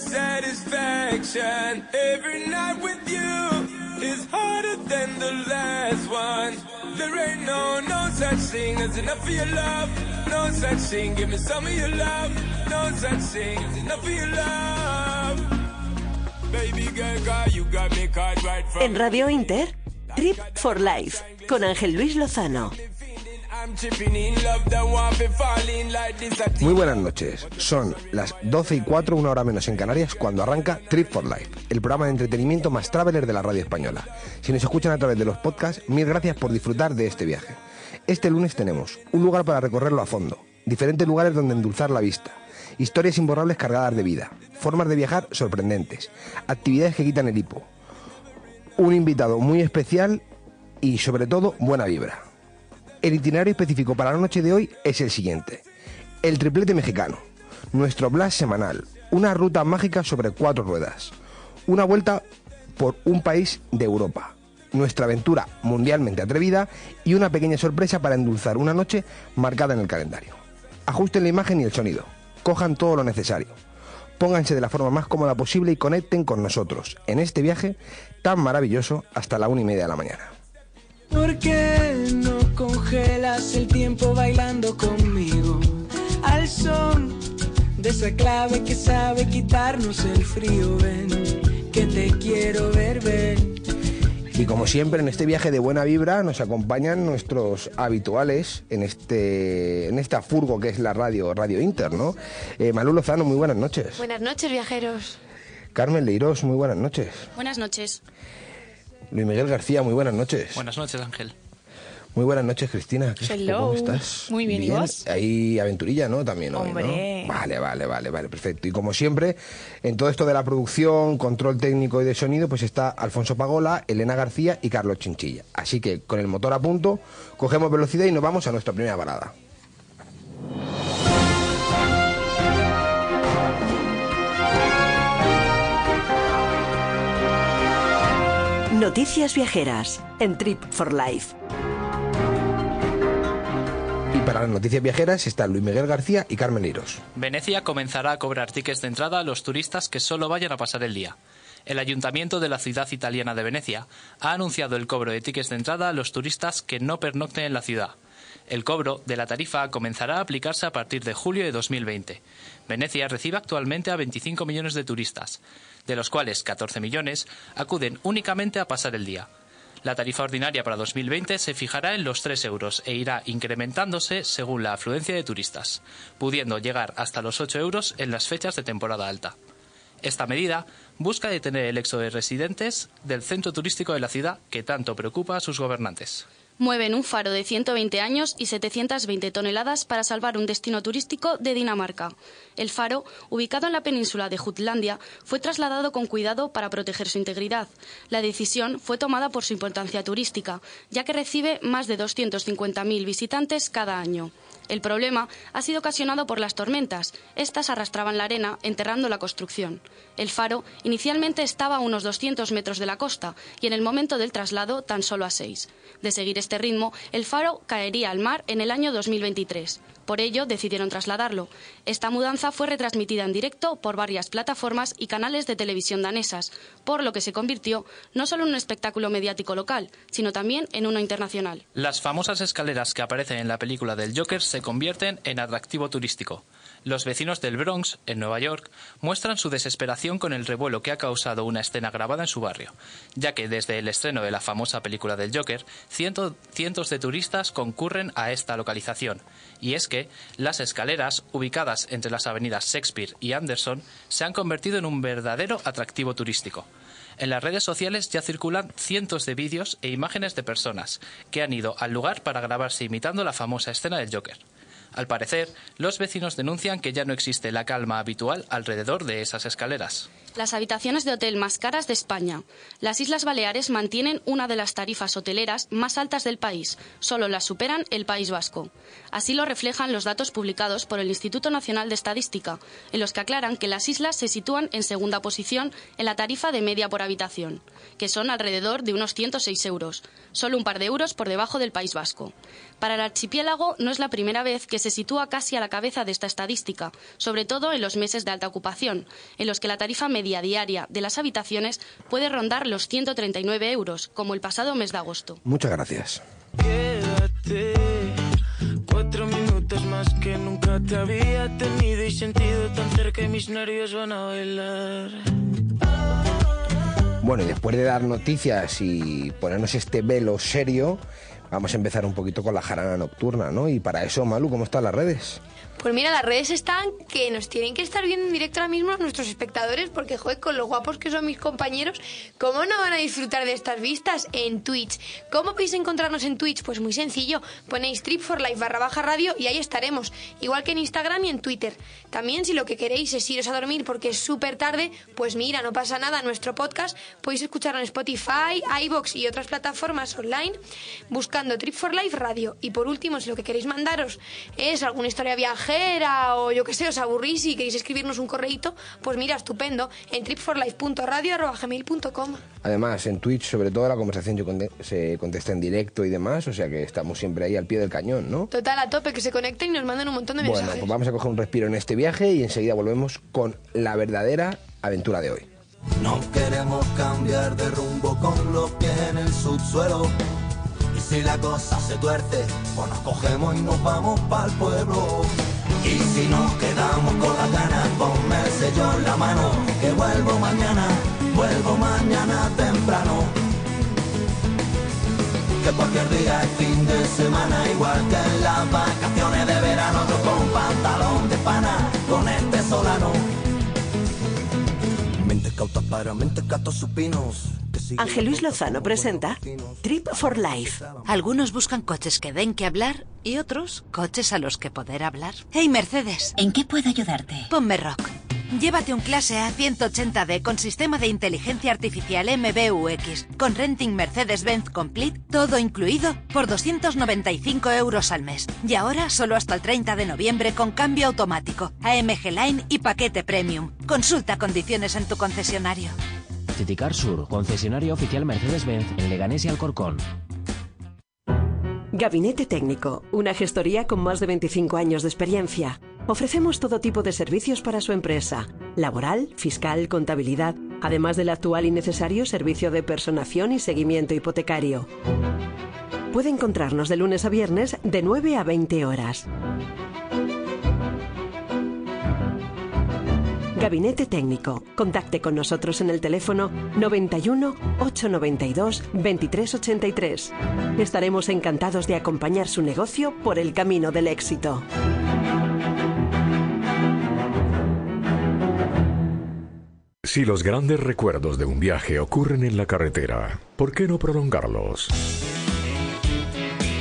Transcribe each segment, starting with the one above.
satisfaction. Every night with you is harder than the last one. There ain't no, no such thing as enough of your love. No such thing, give me some of your love. No such thing as enough of your love. Baby girl, God, you got me caught right from En Radio Inter, Trip for Life, con Ángel Luis Lozano. Muy buenas noches. Son las 12 y 4, una hora menos en Canarias, cuando arranca Trip for Life, el programa de entretenimiento más traveler de la radio española. Si nos escuchan a través de los podcasts, mil gracias por disfrutar de este viaje. Este lunes tenemos un lugar para recorrerlo a fondo, diferentes lugares donde endulzar la vista, historias imborrables cargadas de vida, formas de viajar sorprendentes, actividades que quitan el hipo, un invitado muy especial y sobre todo buena vibra. El itinerario específico para la noche de hoy es el siguiente. El triplete mexicano, nuestro blast semanal, una ruta mágica sobre cuatro ruedas, una vuelta por un país de Europa, nuestra aventura mundialmente atrevida y una pequeña sorpresa para endulzar una noche marcada en el calendario. Ajusten la imagen y el sonido, cojan todo lo necesario, pónganse de la forma más cómoda posible y conecten con nosotros en este viaje tan maravilloso hasta la una y media de la mañana. ¿Por qué no congelas el tiempo bailando conmigo? Al son de esa clave que sabe quitarnos el frío, ven, que te quiero ver, ven. Y como siempre en este viaje de buena vibra nos acompañan nuestros habituales en este en esta furgo que es la radio Radio Inter, ¿no? Eh, Malú Lozano, muy buenas noches. Buenas noches, viajeros. Carmen Leirós, muy buenas noches. Buenas noches. Luis Miguel García, muy buenas noches. Buenas noches, Ángel. Muy buenas noches, Cristina. ¿Qué- Hello. ¿Cómo estás? Muy bien, ¿y vos? Ahí aventurilla, ¿no? También hoy, Hombre. ¿no? Vale, vale, vale, vale, perfecto. Y como siempre, en todo esto de la producción, control técnico y de sonido, pues está Alfonso Pagola, Elena García y Carlos Chinchilla. Así que con el motor a punto, cogemos velocidad y nos vamos a nuestra primera parada. Noticias viajeras en Trip for Life. Y para las noticias viajeras están Luis Miguel García y Carmen Liros. Venecia comenzará a cobrar tickets de entrada a los turistas que solo vayan a pasar el día. El ayuntamiento de la ciudad italiana de Venecia ha anunciado el cobro de tickets de entrada a los turistas que no pernocten en la ciudad. El cobro de la tarifa comenzará a aplicarse a partir de julio de 2020. Venecia recibe actualmente a 25 millones de turistas, de los cuales 14 millones acuden únicamente a pasar el día. La tarifa ordinaria para 2020 se fijará en los 3 euros e irá incrementándose según la afluencia de turistas, pudiendo llegar hasta los 8 euros en las fechas de temporada alta. Esta medida busca detener el éxodo de residentes del centro turístico de la ciudad que tanto preocupa a sus gobernantes. Mueven un faro de 120 años y 720 toneladas para salvar un destino turístico de Dinamarca. El faro, ubicado en la península de Jutlandia, fue trasladado con cuidado para proteger su integridad. La decisión fue tomada por su importancia turística, ya que recibe más de 250.000 visitantes cada año. El problema ha sido ocasionado por las tormentas. Estas arrastraban la arena, enterrando la construcción. El faro inicialmente estaba a unos 200 metros de la costa y en el momento del traslado tan solo a 6. De seguir este ritmo, el faro caería al mar en el año 2023. Por ello, decidieron trasladarlo. Esta mudanza fue retransmitida en directo por varias plataformas y canales de televisión danesas, por lo que se convirtió no solo en un espectáculo mediático local, sino también en uno internacional. Las famosas escaleras que aparecen en la película del Joker se convierten en atractivo turístico. Los vecinos del Bronx, en Nueva York, muestran su desesperación con el revuelo que ha causado una escena grabada en su barrio, ya que desde el estreno de la famosa película del Joker, ciento- cientos de turistas concurren a esta localización. Y es que las escaleras, ubicadas entre las avenidas Shakespeare y Anderson, se han convertido en un verdadero atractivo turístico. En las redes sociales ya circulan cientos de vídeos e imágenes de personas que han ido al lugar para grabarse imitando la famosa escena del Joker. Al parecer, los vecinos denuncian que ya no existe la calma habitual alrededor de esas escaleras. Las habitaciones de hotel más caras de España. Las Islas Baleares mantienen una de las tarifas hoteleras más altas del país. Solo las superan el País Vasco. Así lo reflejan los datos publicados por el Instituto Nacional de Estadística, en los que aclaran que las islas se sitúan en segunda posición en la tarifa de media por habitación, que son alrededor de unos 106 euros, solo un par de euros por debajo del País Vasco. Para el archipiélago no es la primera vez que se sitúa casi a la cabeza de esta estadística, sobre todo en los meses de alta ocupación, en los que la tarifa media diaria de las habitaciones puede rondar los 139 euros, como el pasado mes de agosto. Muchas gracias. Quédate cuatro minutos más que nunca te había tenido y sentido tan cerca y mis nervios van a bailar. Bueno, y después de dar noticias y ponernos este velo serio, vamos a empezar un poquito con la jarana nocturna, ¿no? Y para eso, Malu, ¿cómo están las redes? Pues mira, las redes están que nos tienen que estar viendo en directo ahora mismo nuestros espectadores, porque, joder, con lo guapos que son mis compañeros, ¿cómo no van a disfrutar de estas vistas en Twitch? ¿Cómo podéis encontrarnos en Twitch? Pues muy sencillo, ponéis Trip for Life barra baja radio y ahí estaremos, igual que en Instagram y en Twitter. También, si lo que queréis es iros a dormir porque es súper tarde, pues mira, no pasa nada, nuestro podcast podéis escucharlo en Spotify, iBox y otras plataformas online buscando Trip for Life Radio. Y por último, si lo que queréis mandaros es alguna historia o yo qué sé, os aburrís y queréis escribirnos un correíto, pues mira, estupendo, en tripforlife.radio.gmail.com. Además, en Twitch, sobre todo, la conversación yo conte- se contesta en directo y demás, o sea que estamos siempre ahí al pie del cañón, ¿no? Total, a tope, que se conecten y nos manden un montón de Bueno, mensajes. pues vamos a coger un respiro en este viaje y enseguida volvemos con la verdadera aventura de hoy. No queremos cambiar de rumbo con los pies en el subsuelo. Y si la cosa se tuerce, pues nos cogemos y nos vamos pa'l pueblo. Y si nos quedamos con las ganas, ponme el sello en la mano. Que vuelvo mañana, vuelvo mañana temprano. Que cualquier día es fin de semana, igual que en las vacaciones de verano. Yo con pantalón de pana, con este solano. Mentes cautas para mentes gatos supinos. que siguen Ángel Luis Lozano presenta. Trip for Life. Algunos buscan coches que den que hablar y otros coches a los que poder hablar. Hey Mercedes, ¿En qué puedo ayudarte? ponme rock. Llévate un clase A 180D con sistema de inteligencia artificial MBUX, con renting Mercedes-Benz Complete, todo incluido, por 295 euros al mes. Y ahora solo hasta el 30 de noviembre con cambio automático, AMG Line y paquete premium. Consulta condiciones en tu concesionario. Citicar Sur, concesionario oficial Mercedes-Benz en Leganés y Alcorcón. Gabinete Técnico, una gestoría con más de 25 años de experiencia. Ofrecemos todo tipo de servicios para su empresa, laboral, fiscal, contabilidad, además del actual y necesario servicio de personación y seguimiento hipotecario. Puede encontrarnos de lunes a viernes de 9 a 20 horas. Gabinete Técnico. Contacte con nosotros en el teléfono 91 892 2383. Estaremos encantados de acompañar su negocio por el camino del éxito. Si los grandes recuerdos de un viaje ocurren en la carretera, ¿por qué no prolongarlos?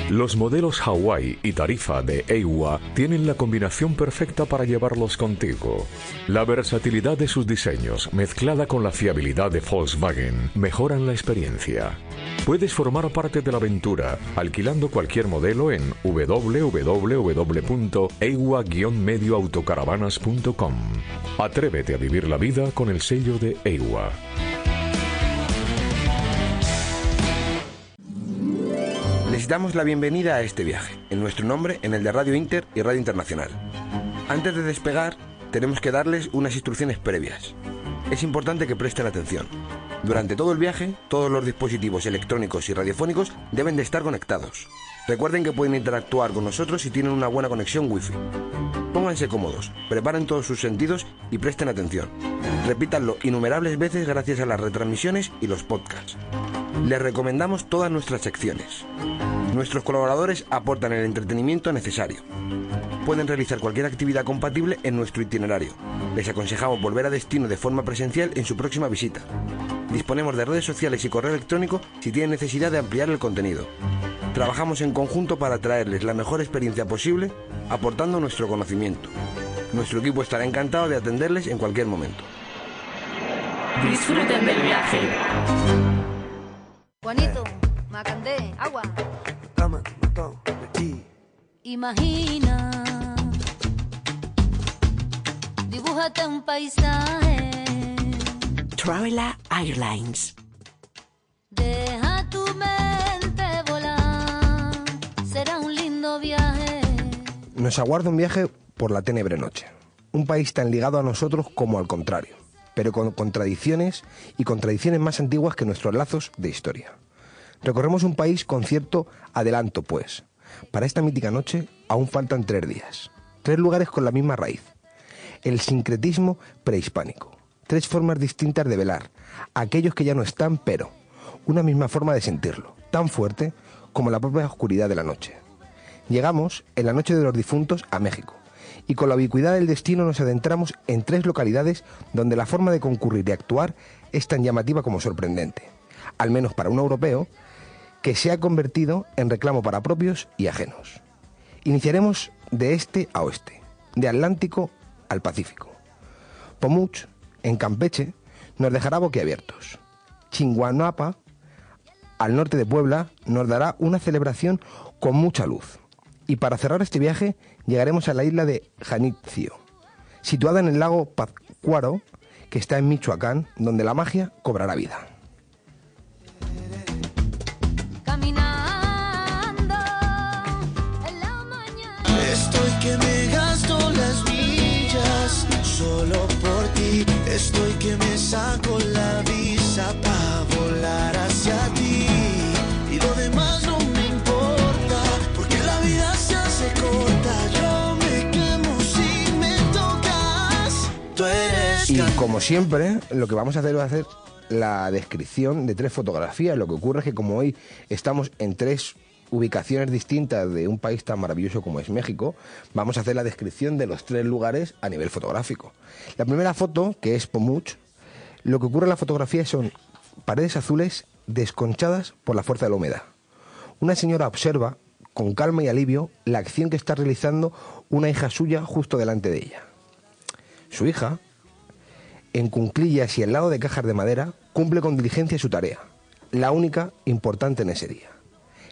Los modelos Hawaii y Tarifa de EIWA tienen la combinación perfecta para llevarlos contigo. La versatilidad de sus diseños, mezclada con la fiabilidad de Volkswagen, mejoran la experiencia. Puedes formar parte de la aventura alquilando cualquier modelo en www.eiwa-medioautocaravanas.com. Atrévete a vivir la vida con el sello de EIWA. Damos la bienvenida a este viaje, en nuestro nombre, en el de Radio Inter y Radio Internacional. Antes de despegar, tenemos que darles unas instrucciones previas. Es importante que presten atención. Durante todo el viaje, todos los dispositivos electrónicos y radiofónicos deben de estar conectados. Recuerden que pueden interactuar con nosotros si tienen una buena conexión Wi-Fi. Pónganse cómodos, preparen todos sus sentidos y presten atención. Repítanlo innumerables veces gracias a las retransmisiones y los podcasts. Les recomendamos todas nuestras secciones. Nuestros colaboradores aportan el entretenimiento necesario. Pueden realizar cualquier actividad compatible en nuestro itinerario. Les aconsejamos volver a destino de forma presencial en su próxima visita. Disponemos de redes sociales y correo electrónico si tienen necesidad de ampliar el contenido. Trabajamos en conjunto para traerles la mejor experiencia posible, aportando nuestro conocimiento. Nuestro equipo estará encantado de atenderles en cualquier momento. Disfruten del viaje. Juanito, Macandé, agua. Imagina, dibújate un paisaje, Travela Airlines. deja tu mente volar, será un lindo viaje. Nos aguarda un viaje por la tenebre noche. Un país tan ligado a nosotros como al contrario, pero con contradicciones y contradicciones más antiguas que nuestros lazos de historia. Recorremos un país con cierto adelanto, pues. Para esta mítica noche aún faltan tres días. Tres lugares con la misma raíz. El sincretismo prehispánico. Tres formas distintas de velar. Aquellos que ya no están, pero. Una misma forma de sentirlo. Tan fuerte como la propia oscuridad de la noche. Llegamos, en la noche de los difuntos, a México. Y con la ubicuidad del destino nos adentramos en tres localidades donde la forma de concurrir y actuar es tan llamativa como sorprendente. Al menos para un europeo, que se ha convertido en reclamo para propios y ajenos. Iniciaremos de este a oeste, de Atlántico al Pacífico. Pomuch, en Campeche, nos dejará boquiabiertos. Chinguanapa, al norte de Puebla, nos dará una celebración con mucha luz. Y para cerrar este viaje, llegaremos a la isla de Janitzio, situada en el lago Pátzcuaro, que está en Michoacán, donde la magia cobrará vida. Estoy que me saco la visa para volar hacia ti. Y lo demás no me importa, porque la vida se hace corta. Yo me quemo si me tocas. Tú eres Y como siempre, lo que vamos a hacer va a ser la descripción de tres fotografías. Lo que ocurre es que como hoy estamos en tres ubicaciones distintas de un país tan maravilloso como es México, vamos a hacer la descripción de los tres lugares a nivel fotográfico. La primera foto, que es Pomuch, lo que ocurre en la fotografía son paredes azules desconchadas por la fuerza de la humedad. Una señora observa con calma y alivio la acción que está realizando una hija suya justo delante de ella. Su hija, en cunclillas y al lado de cajas de madera, cumple con diligencia su tarea, la única importante en ese día.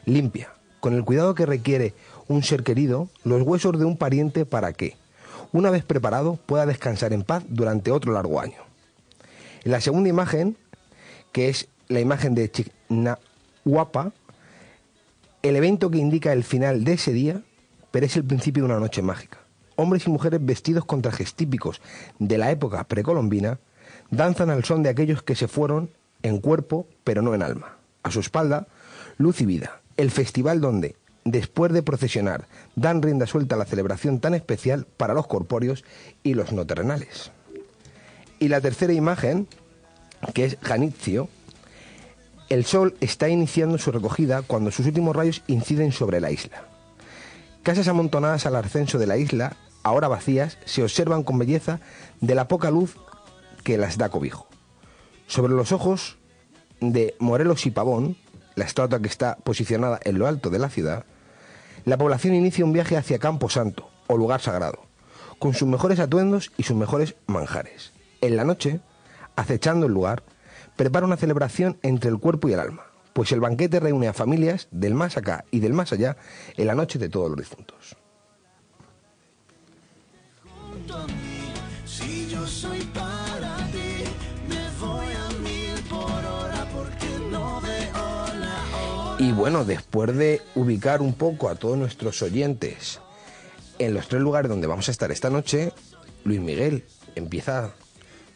Limpia, con el cuidado que requiere un ser querido, los huesos de un pariente para que, una vez preparado, pueda descansar en paz durante otro largo año. En la segunda imagen, que es la imagen de Chignahuapa, el evento que indica el final de ese día, pero es el principio de una noche mágica. Hombres y mujeres vestidos con trajes típicos de la época precolombina danzan al son de aquellos que se fueron en cuerpo, pero no en alma. A su espalda, luz y vida. El festival donde, después de procesionar, dan rienda suelta a la celebración tan especial para los corpóreos y los no terrenales. Y la tercera imagen, que es Janitzio, el sol está iniciando su recogida cuando sus últimos rayos inciden sobre la isla. Casas amontonadas al ascenso de la isla, ahora vacías, se observan con belleza de la poca luz que las da cobijo. Sobre los ojos de Morelos y Pavón, la estatua que está posicionada en lo alto de la ciudad, la población inicia un viaje hacia Campo Santo, o lugar sagrado, con sus mejores atuendos y sus mejores manjares. En la noche, acechando el lugar, prepara una celebración entre el cuerpo y el alma, pues el banquete reúne a familias del más acá y del más allá en la noche de todos los difuntos. Y bueno, después de ubicar un poco a todos nuestros oyentes en los tres lugares donde vamos a estar esta noche, Luis Miguel, empieza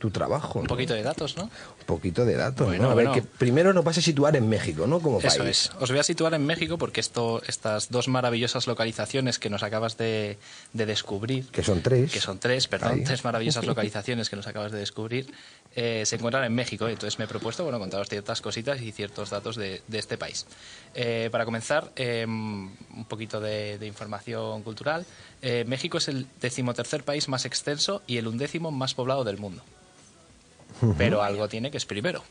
tu trabajo. Un poquito de datos, ¿no? Un poquito de datos, Bueno, ¿no? A ver, que primero nos vas a situar en México, ¿no? Como Eso país. es. Os voy a situar en México porque esto, estas dos maravillosas localizaciones que nos acabas de, de descubrir, Que son tres. que son tres, perdón, Ahí. tres maravillosas localizaciones que nos acabas de descubrir, eh, se encuentran en México. Entonces me he propuesto, bueno, contaros ciertas cositas y ciertos datos de, de este país. Eh, para comenzar, eh, un poquito de, de información cultural. Eh, México es el decimotercer país más extenso y el undécimo más poblado del mundo. Pero algo tiene que es primero.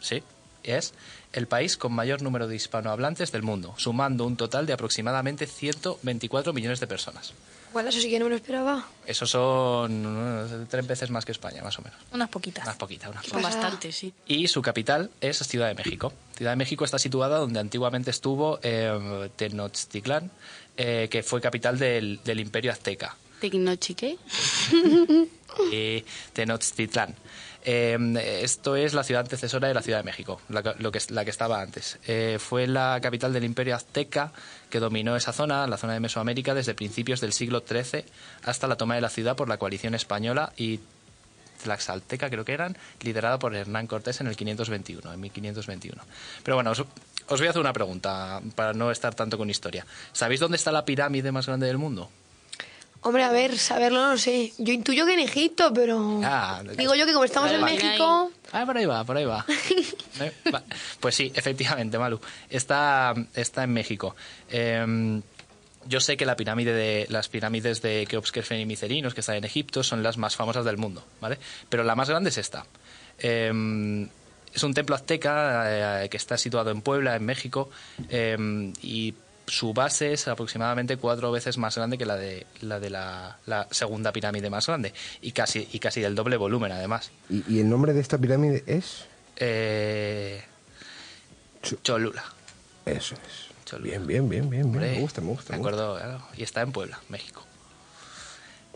Sí, es el país con mayor número de hispanohablantes del mundo, sumando un total de aproximadamente 124 millones de personas. Bueno, eso sí que no me lo esperaba. Eso son uh, tres veces más que España, más o menos. Unas poquitas. Unas poquitas, unas Son poquitas. bastantes, sí. Y su capital es Ciudad de México. Ciudad de México está situada donde antiguamente estuvo eh, Tenochtitlán, eh, que fue capital del, del Imperio Azteca. Tecnochique. eh, Tenochtitlán. Eh, esto es la ciudad antecesora de la Ciudad de México, la, que- lo que, la que estaba antes. Eh, fue la capital del imperio azteca que dominó esa zona, la zona de Mesoamérica, desde principios del siglo XIII hasta la toma de la ciudad por la coalición española y Tlaxalteca, creo que eran, liderada por Hernán Cortés en el 521, en 1521. Pero bueno, os, os voy a hacer una pregunta para no estar tanto con historia. ¿Sabéis dónde está la pirámide más grande del mundo? Hombre, a ver, saberlo no lo sé. Yo intuyo que en Egipto, pero... Ah, Digo yo que como estamos en. México... Ah, por ahí va, por ahí va. Va. Pues sí, efectivamente, Malu. Está, está en México. Eh, yo sé que la pirámide de, las pirámides de Keops, Kerfen y Micerinos, que están en Egipto, son las más famosas del mundo, ¿vale? Pero la más grande es esta. Eh, es un templo azteca eh, que está situado en Puebla, en México, eh, y su base es aproximadamente cuatro veces más grande que la de la, de la, la segunda pirámide más grande y casi, y casi del doble volumen, además. ¿Y, y el nombre de esta pirámide es? Eh, Cholula. Eso es. Bien, bien, bien, bien, bien. Me gusta, me gusta. De me acuerdo, claro. Y está en Puebla, México.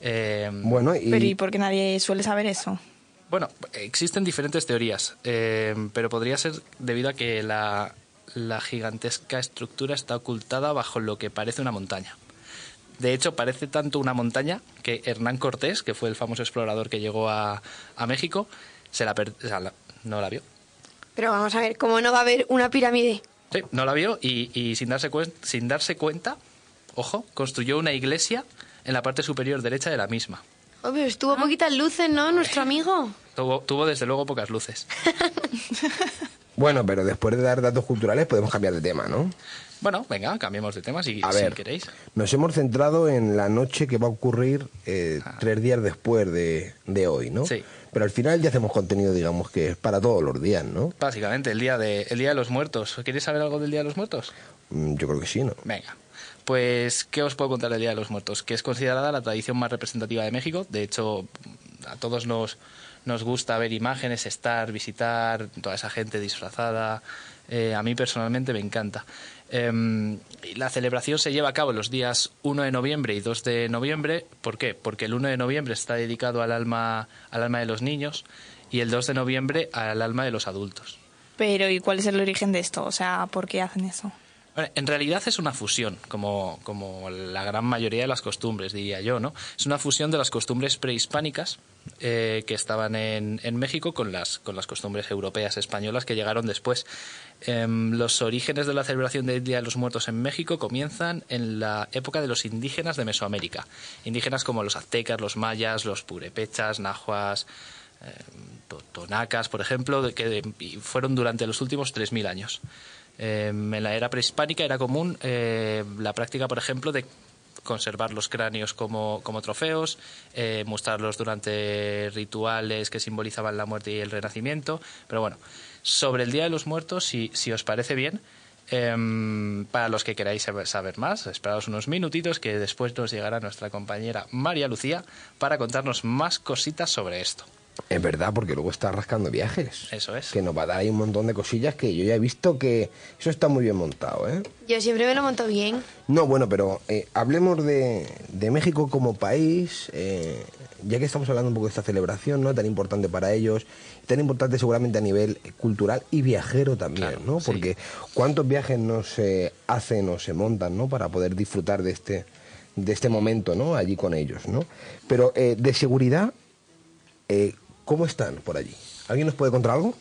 Eh, Bueno, y... Pero ¿y por qué nadie suele saber eso? Bueno, existen diferentes teorías, eh, pero podría ser debido a que la, la gigantesca estructura está ocultada bajo lo que parece una montaña. De hecho, parece tanto una montaña que Hernán Cortés, que fue el famoso explorador que llegó a, a México, se la, per- o sea, la- no la vio. Pero vamos a ver, ¿cómo no va a haber una pirámide? Sí, no la vio y, y sin, darse sin darse cuenta, ojo, construyó una iglesia en la parte superior derecha de la misma. Oh, pero estuvo poquitas luces, ¿no? Nuestro amigo. Tuvo, tuvo desde luego pocas luces. Bueno, pero después de dar datos culturales podemos cambiar de tema, ¿no? Bueno, venga, cambiemos de tema si, A si ver. queréis. Nos hemos centrado en la noche que va a ocurrir eh, tres días después de, de hoy, ¿no? Ah. Sí. Pero al final ya hacemos contenido, digamos, que es para todos los días, ¿no? Básicamente, el día, de, el día de los muertos. ¿Queréis saber algo del Día de los Muertos? Mm, Yo creo que sí, ¿no? Venga. Pues, ¿qué os puedo contar del Día de los Muertos? Que es considerada la tradición más representativa de México. De hecho, a todos nos, nos gusta ver imágenes, estar, visitar, toda esa gente disfrazada. Eh, a mí personalmente me encanta. Em, la celebración se lleva a cabo los días 1 de noviembre y 2 de noviembre. ¿Por qué? Porque el 1 de noviembre está dedicado al alma, al alma de los niños y el 2 de noviembre al alma de los adultos. Pero ¿y cuál es el origen de esto? O sea, ¿por qué hacen eso? En realidad es una fusión, como, como la gran mayoría de las costumbres, diría yo, ¿no? Es una fusión de las costumbres prehispánicas eh, que estaban en, en México con las, con las costumbres europeas españolas que llegaron después. Em, los orígenes de la celebración del Día de los Muertos en México comienzan en la época de los indígenas de Mesoamérica. Indígenas como los aztecas, los mayas, los purépechas, nahuas, eh, to- tonacas, por ejemplo, que fueron durante los últimos 3.000 años. Eh, en la era prehispánica era común eh, la práctica, por ejemplo, de conservar los cráneos como, como trofeos, eh, mostrarlos durante rituales que simbolizaban la muerte y el renacimiento. Pero bueno, sobre el Día de los Muertos, si, si os parece bien, em, para los que queráis saber más, esperaos unos minutitos que después nos llegará nuestra compañera María Lucía para contarnos más cositas sobre esto. Es verdad, porque luego está rascando viajes. Eso es. Que nos va a dar ahí un montón de cosillas que yo ya he visto que eso está muy bien montado, ¿eh? Yo siempre me lo monto bien. No, bueno, pero eh, hablemos de, de México como país, eh, ya que estamos hablando un poco de esta celebración, ¿no? Tan importante para ellos, tan importante seguramente a nivel cultural y viajero también, ¿no? Porque cuántos viajes no se hacen o se montan, ¿no? Para poder disfrutar de este, de este momento, ¿no? Allí con ellos, ¿no? Pero eh, de seguridad, eh, ¿cómo están por allí? ¿Alguien nos puede contar algo?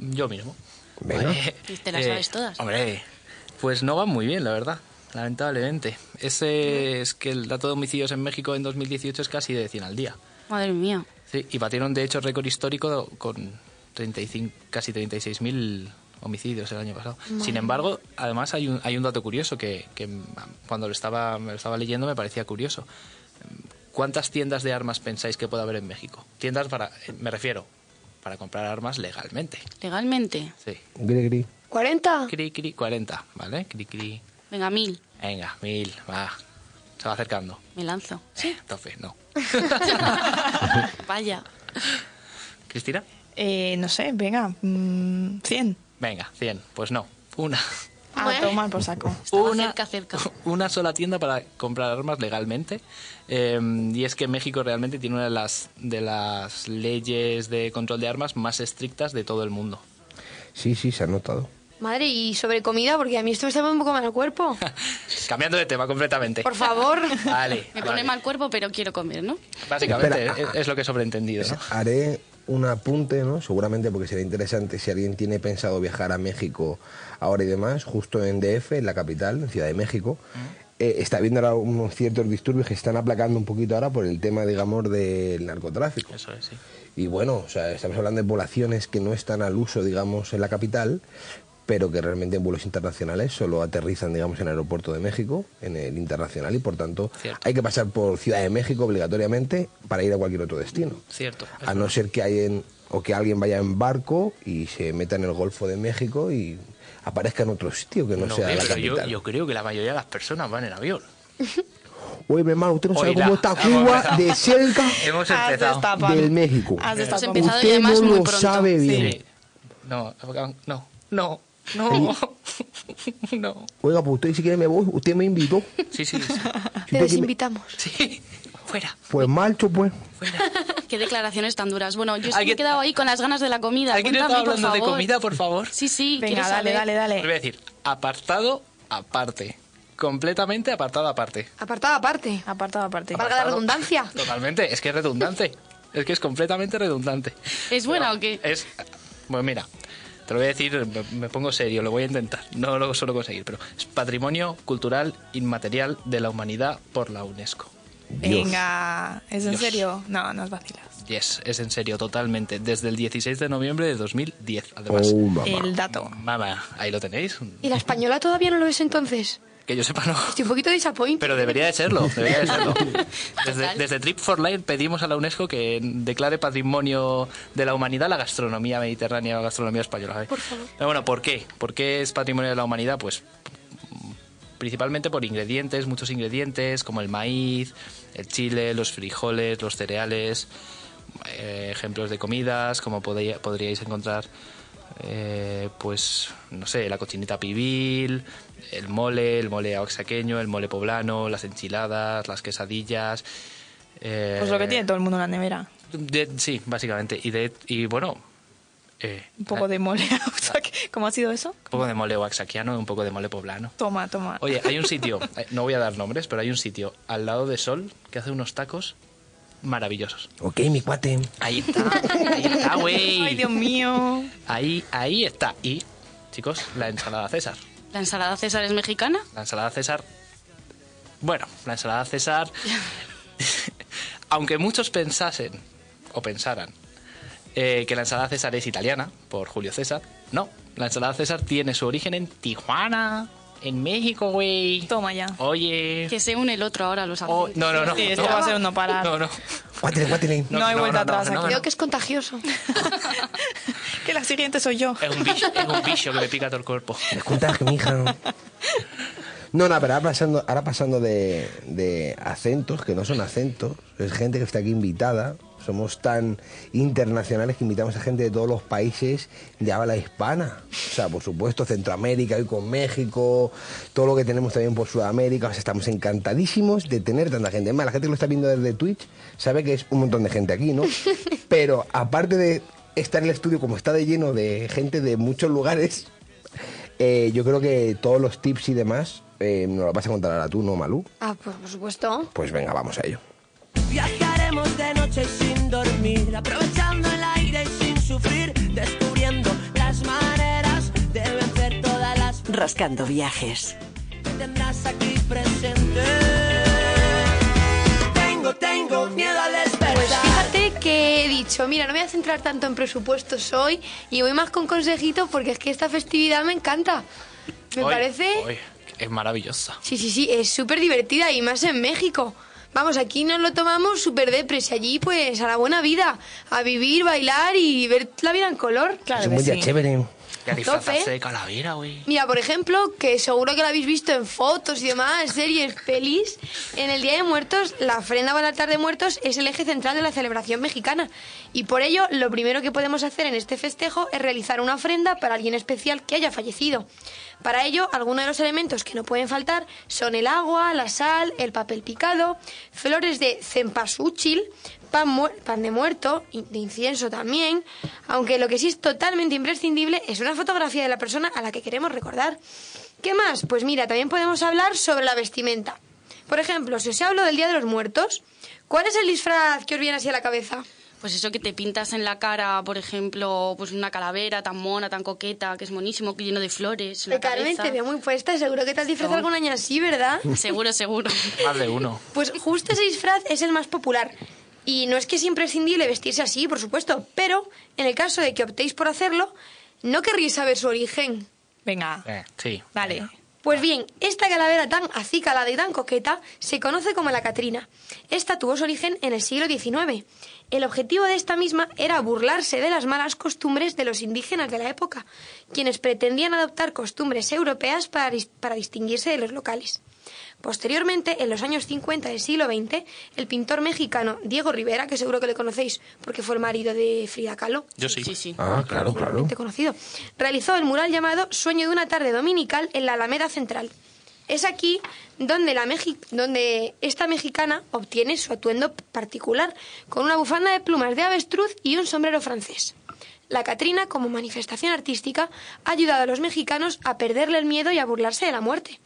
Yo mismo. Venga. Vale. Y te las sabes todas. Hombre, pues no van muy bien, la verdad. Lamentablemente. Ese es que el dato de homicidios en México en 2018 es casi de 100 al día. Madre mía. Sí, y batieron de hecho récord histórico con 35, casi 36.000 homicidios el año pasado. Madre Sin embargo, además hay un, hay un dato curioso que, que cuando lo estaba, me lo estaba leyendo me parecía curioso. ¿Cuántas tiendas de armas pensáis que puede haber en México? Tiendas para, me refiero, para comprar armas legalmente. ¿Legalmente? Sí. Gri, gri. ¿40? Cri, cri, 40, ¿vale? Cri, cri. Venga, mil. Venga, mil, va. Se va acercando. Me lanzo. Sí. Tofe, no. Vaya. ¿Cristina? Eh, no sé, venga, mm, 100. Venga, 100. Pues no. Una. A tomar por saco. Una- cerca, cerca. una sola tienda para comprar armas legalmente. eh, y es que México realmente tiene una de las, de las leyes de control de armas más estrictas de todo el mundo. Sí, sí, se ha notado. Madre, y sobre comida, porque a mí esto me está poniendo un poco mal el cuerpo. Cambiando de tema completamente. Por favor. Vale, Me vale. pone mal cuerpo, pero quiero comer, ¿no? Básicamente Espera. es, es lo que he sobreentendido. ¿no? Haré un apunte, ¿no? Seguramente porque será interesante si alguien tiene pensado viajar a México ahora y demás, justo en DF, en la capital, en Ciudad de México. eh, está habiendo ahora unos ciertos disturbios que están aplacando un poquito ahora por el tema, digamos, del narcotráfico. Eso es, sí. Y bueno, o sea, estamos hablando de poblaciones que no están al uso, digamos, en la capital, pero que realmente en vuelos internacionales solo aterrizan, digamos, en el aeropuerto de México, en el internacional, y por tanto Cierto. hay que pasar por Ciudad de México obligatoriamente para ir a cualquier otro destino. Cierto. A no ser que hay en- o que alguien vaya en barco y se meta en el Golfo de México y aparezca en otro sitio que no, No, sea la pero capital. yo creo que la mayoría de las personas van en avión. Oye, mi hermano, usted no sabe Oíla, cómo está Cuba de cerca Hemos empezado. del México. Has empezado y Usted además no muy lo pronto. sabe bien. Sí. No, no, no, no, no. Oiga, pues usted si quiere me voy, usted me invitó. Sí, sí, sí. Te desinvitamos. Sí, fuera. Pues marcho, pues. Qué declaraciones tan duras. Bueno, yo me he ¿Alguien- quedado ahí con las ganas de la comida. ¿Alguien está Cuéntame, por hablando de comida, por favor? Sí, sí, Venga, dale, saber. dale, Os voy a dale. decir, apartado aparte. Completamente apartado aparte. Apartado aparte. Apartado aparte. Valga la redundancia. Totalmente, es que es redundante. Es que es completamente redundante. ¿Es buena o qué? Es. Bueno, mira, te lo voy a decir, me, me pongo serio, lo voy a intentar. No lo suelo conseguir, pero es patrimonio cultural inmaterial de la humanidad por la UNESCO. Venga, ¿es en Dios. serio? No, no es vacilas. Yes, es en serio, totalmente. Desde el 16 de noviembre de 2010, además. Oh, mamá. El dato. Mamá, ahí lo tenéis. ¿Y la española todavía no lo es entonces? Que yo sepa, no. Estoy un poquito disappointed. Pero debería de serlo, debería de serlo. Desde, desde Trip for Life pedimos a la UNESCO que declare patrimonio de la humanidad la gastronomía mediterránea o gastronomía española. ¿eh? Por favor. Pero bueno, ¿por qué? ¿Por qué es patrimonio de la humanidad? Pues principalmente por ingredientes, muchos ingredientes como el maíz, el chile, los frijoles, los cereales, eh, ejemplos de comidas, como podría- podríais encontrar, eh, pues, no sé, la cochinita pibil, el mole, el mole oaxaqueño, el mole poblano, las enchiladas, las quesadillas. eh, Pues lo que tiene todo el mundo en la nevera. de- sí, básicamente. Y, de, y bueno, eh, Un poco de mole. O sea, que- ¿Cómo ha sido eso? un poco de mole oaxaquiano y un poco de mole poblano. Toma, toma. Oye, hay un sitio, eh, no voy a dar nombres, pero hay un sitio al lado de Sol que hace unos tacos maravillosos. Ok, mi cuate. Ahí está, ahí está, güey. Ay, Dios mío. Ahí, ahí está. Y, chicos, la ensalada César. ¿La ensalada César es mexicana? La ensalada César. Bueno, la ensalada César. aunque muchos pensasen o pensaran eh, que la ensalada César es italiana por Julio César, no. La ensalada César tiene su origen en Tijuana, en México, güey. Toma ya. Oye. Que se une el otro ahora, los Oh, no, no, no. Sí, esto no. va a ser un no parar. No, no. Cuátele. No hay vuelta atrás aquí. Creo que es contagioso. Que la siguiente soy yo. Es un bicho, es un bicho que me pica todo el cuerpo. Es contagio, mija. No, no, pero ahora pasando, ahora pasando de, de acentos, que no son acentos, es gente que está aquí invitada. Somos tan internacionales que invitamos a gente de todos los países de habla hispana. O sea, por supuesto, Centroamérica, hoy con México, todo lo que tenemos también por Sudamérica. O sea, estamos encantadísimos de tener tanta gente. Además, la gente que lo está viendo desde Twitch sabe que es un montón de gente aquí, ¿no? Pero aparte de estar en el estudio como está de lleno de gente de muchos lugares, eh, yo creo que todos los tips y demás eh, nos lo vas a contar ahora tú, ¿no, Malú? Ah, pues por supuesto. Pues venga, vamos a ello. Viajaremos de noche sin dormir, aprovechando el aire y sin sufrir, descubriendo las maneras de vencer todas las Rascando viajes. tendrás aquí presente. Tengo, tengo miedo al despertar. Pues fíjate que he dicho, mira, no me voy a centrar tanto en presupuestos hoy y voy más con consejitos porque es que esta festividad me encanta. Me Hoy- parece... hoy, es maravillosa. Sí, sí, sí, es súper divertida y más en México. Vamos, aquí nos lo tomamos súper depres y allí pues a la buena vida, a vivir, bailar y ver la vida en color. Claro es sí. chévere. Disfrazarse de calavera, güey. Mira, por ejemplo, que seguro que lo habéis visto en fotos y demás, series, pelis, en el Día de Muertos, la ofrenda para el altar de muertos es el eje central de la celebración mexicana. Y por ello, lo primero que podemos hacer en este festejo es realizar una ofrenda para alguien especial que haya fallecido. Para ello, algunos de los elementos que no pueden faltar son el agua, la sal, el papel picado, flores de cempasúchil, pan, de muerto, de incienso también, aunque lo que sí es totalmente imprescindible es una fotografía de la persona a la que queremos recordar. ¿Qué más? Pues mira, también podemos hablar sobre la vestimenta. Por ejemplo, si os hablo del Día de los Muertos, ¿cuál es el disfraz que os viene así a la cabeza? Pues eso que te pintas en la cara, por ejemplo, pues una calavera tan mona, tan coqueta, que es monísimo, que lleno de flores. en la Carmen, cabeza. te veo muy puesta, seguro que te has disfrazado algún año así, ¿verdad? Seguro, seguro. Más de uno. Pues justo ese disfraz es el más popular. Y no es que es imprescindible vestirse así, por supuesto, pero en el caso de que optéis por hacerlo, no querríais saber su origen. Venga, Eh, sí. dale. Pues bien, esta calavera tan acicalada y tan coqueta se conoce como la Catrina. Esta tuvo su origen en el siglo XIX. El objetivo de esta misma era burlarse de las malas costumbres de los indígenas de la época, quienes pretendían adoptar costumbres europeas para, dis- para distinguirse de los locales. Posteriormente, en los años 50 del siglo XX, el pintor mexicano Diego Rivera, que seguro que le conocéis porque fue el marido de Frida Kahlo, Yo sí. Sí, sí. Ah, claro, claro. conocido, realizó el mural llamado Sueño de una tarde dominical en la Alameda Central. Es aquí donde, la Mexi- donde esta mexicana obtiene su atuendo particular, con una bufanda de plumas de avestruz y un sombrero francés. La Catrina, como manifestación artística, ha ayudado a los mexicanos a perderle el miedo y a burlarse de la muerte.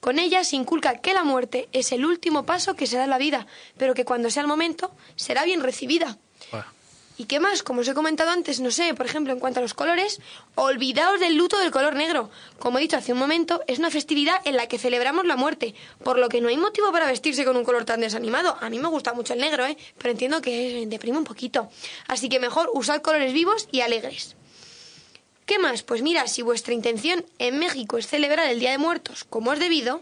Con ella se inculca que la muerte es el último paso que se da en la vida, pero que cuando sea el momento será bien recibida. ¿Y qué más? Como os he comentado antes, no sé, por ejemplo, en cuanto a los colores, olvidaos del luto del color negro. Como he dicho hace un momento, es una festividad en la que celebramos la muerte, por lo que no hay motivo para vestirse con un color tan desanimado. A mí me gusta mucho el negro, ¿eh? Pero entiendo que deprime un poquito. Así que mejor usad colores vivos y alegres. ¿Qué más? Pues mira, si vuestra intención en México es celebrar el Día de Muertos como es debido,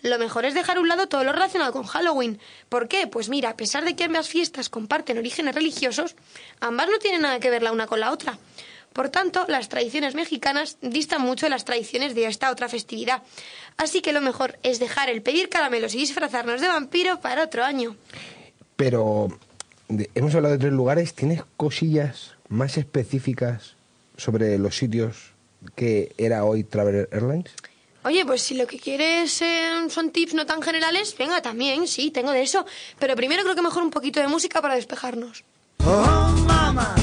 lo mejor es dejar a un lado todo lo relacionado con Halloween. ¿Por qué? Pues mira, a pesar de que ambas fiestas comparten orígenes religiosos, ambas no tienen nada que ver la una con la otra. Por tanto, las tradiciones mexicanas distan mucho de las tradiciones de esta otra festividad. Así que lo mejor es dejar el pedir caramelos y disfrazarnos de vampiro para otro año. Pero hemos hablado de tres lugares. ¿Tienes cosillas más específicas sobre los sitios que era hoy Travel Airlines? Oye, pues si lo que quieres eh, son tips no tan generales, venga, también, sí, tengo de eso. Pero primero creo que mejor un poquito de música para despejarnos. Oh, mamá,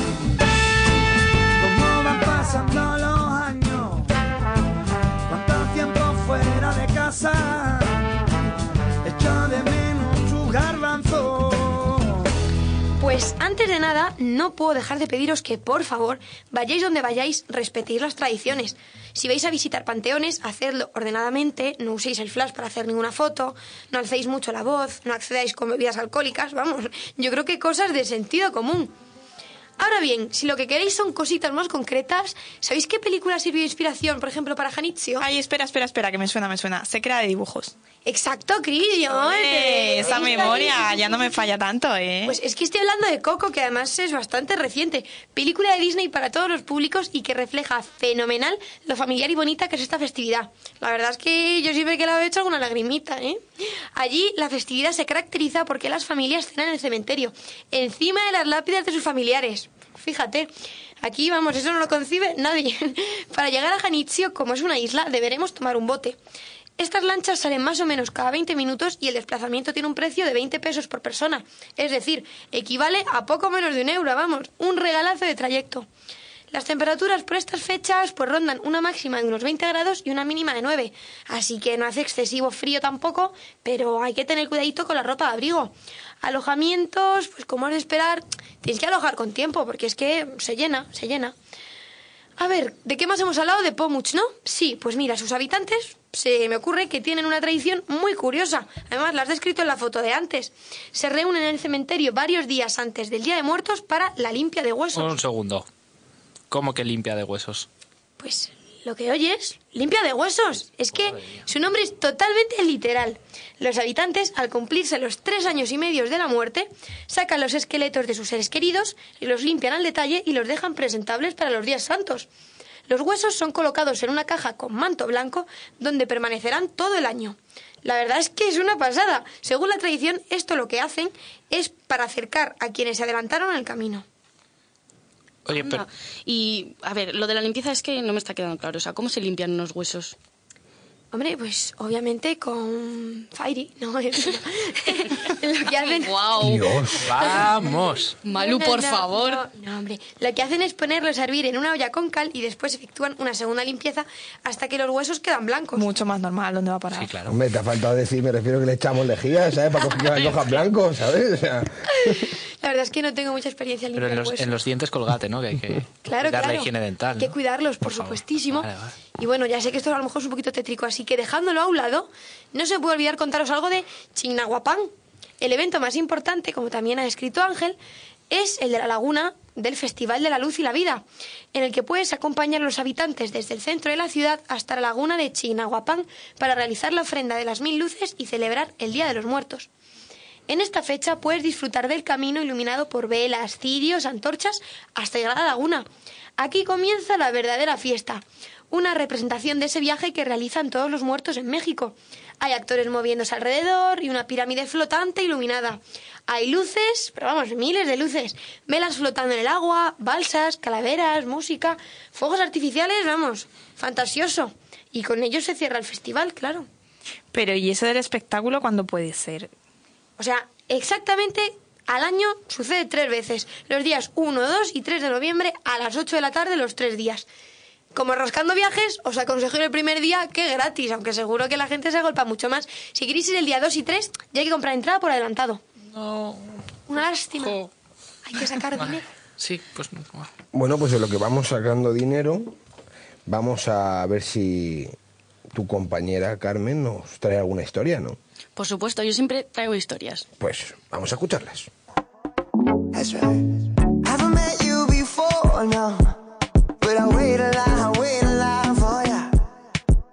Pues antes de nada, no puedo dejar de pediros que, por favor, vayáis donde vayáis, respetéis las tradiciones. Si vais a visitar panteones, hacedlo ordenadamente, no uséis el flash para hacer ninguna foto, no alcéis mucho la voz, no accedáis con bebidas alcohólicas, vamos, yo creo que cosas de sentido común. Ahora bien, si lo que queréis son cositas más concretas, ¿sabéis qué película sirvió de inspiración, por ejemplo, para Janitzio? Ay, espera, espera, espera, que me suena, me suena. Se crea de dibujos. Exacto, Cris, esa memoria ya no me falla tanto, ¿eh? Pues es que estoy hablando de Coco, que además es bastante reciente. Película de Disney para todos los públicos y que refleja fenomenal lo familiar y bonita que es esta festividad. La verdad es que yo siempre que la he hecho alguna lagrimita, ¿eh? Allí la festividad se caracteriza porque las familias cenan en el cementerio, encima de las lápidas de sus familiares. Fíjate, aquí vamos, eso no lo concibe nadie. Para llegar a Janitzio, como es una isla, deberemos tomar un bote. Estas lanchas salen más o menos cada 20 minutos y el desplazamiento tiene un precio de 20 pesos por persona. Es decir, equivale a poco menos de un euro, vamos, un regalazo de trayecto. Las temperaturas por estas fechas pues rondan una máxima de unos 20 grados y una mínima de 9. Así que no hace excesivo frío tampoco, pero hay que tener cuidadito con la ropa de abrigo. Alojamientos, pues como es de esperar, tienes que alojar con tiempo porque es que se llena, se llena. A ver, ¿de qué más hemos hablado? De Pomuch, ¿no? Sí, pues mira, sus habitantes se me ocurre que tienen una tradición muy curiosa. Además, la has descrito en la foto de antes. Se reúnen en el cementerio varios días antes del Día de Muertos para la limpia de huesos. Un segundo. ¿Cómo que limpia de huesos? Pues lo que oyes, limpia de huesos. Es que su nombre es totalmente literal. Los habitantes, al cumplirse los tres años y medio de la muerte, sacan los esqueletos de sus seres queridos y los limpian al detalle y los dejan presentables para los días santos. Los huesos son colocados en una caja con manto blanco donde permanecerán todo el año. La verdad es que es una pasada. Según la tradición, esto lo que hacen es para acercar a quienes se adelantaron en el camino. Oye, pero... Anda. Y, a ver, lo de la limpieza es que no me está quedando claro. O sea, ¿cómo se limpian unos huesos? Hombre, pues obviamente con Fairy, ¿no? Es- lo que hacen... ¡Guau! Vamos. Malú, No, por no, favor. No, no, hombre. Lo que hacen es ponerlos a hervir en una olla con cal y después efectúan una segunda limpieza hasta que los huesos quedan blancos. Mucho más normal, ¿dónde va a parar? Sí, claro. Hombre, te ha faltado decir, me refiero que le echamos lejía, ¿sabes? Para que las hojas blancos, ¿sabes? O sea, La verdad es que no tengo mucha experiencia en Pero en los, en los dientes colgate, ¿no? Que hay que Claro, dar la higiene dental. Hay que ¿no? cuidarlos, por, supuestísimo. Vale, vale. Y bueno, ya sé que esto a lo mejor es un poquito tétrico, así que dejándolo a un lado, no se puede olvidar contaros algo de Chignahuapán. El evento más importante, como también ha escrito Ángel, es el de la laguna del Festival de la Luz y la Vida, en el que puedes acompañar a los habitantes desde el centro de la ciudad hasta la laguna de Chignahuapán para realizar la ofrenda de las mil luces y celebrar el Día de los Muertos. En esta fecha puedes disfrutar del camino iluminado por velas, cirios, antorchas, hasta llegar a la laguna. Aquí comienza la verdadera fiesta, una representación de ese viaje que realizan todos los muertos en México. Hay actores moviéndose alrededor y una pirámide flotante iluminada. Hay luces, pero vamos, miles de luces, velas flotando en el agua, balsas, calaveras, música, fuegos artificiales, vamos, fantasioso. Y con ello se cierra el festival, claro. Pero ¿y eso del espectáculo cuándo puede ser? O sea, exactamente al año sucede tres veces. Los días 1, 2 y 3 de noviembre a las 8 de la tarde los tres días. Como rascando viajes, os aconsejo ir el primer día que gratis, aunque seguro que la gente se agolpa mucho más. Si queréis ir el día 2 y 3, ya hay que comprar entrada por adelantado. No. Una lástima. Hay que sacar dinero. Sí, pues... bueno, pues en lo que vamos sacando dinero, vamos a ver si tu compañera Carmen nos trae alguna historia, ¿no? Por supuesto, yo siempre traigo historias. Pues vamos a escucharlas. That's right. Haven't met you before, no. But I wait a lot, I wait a lot for ya.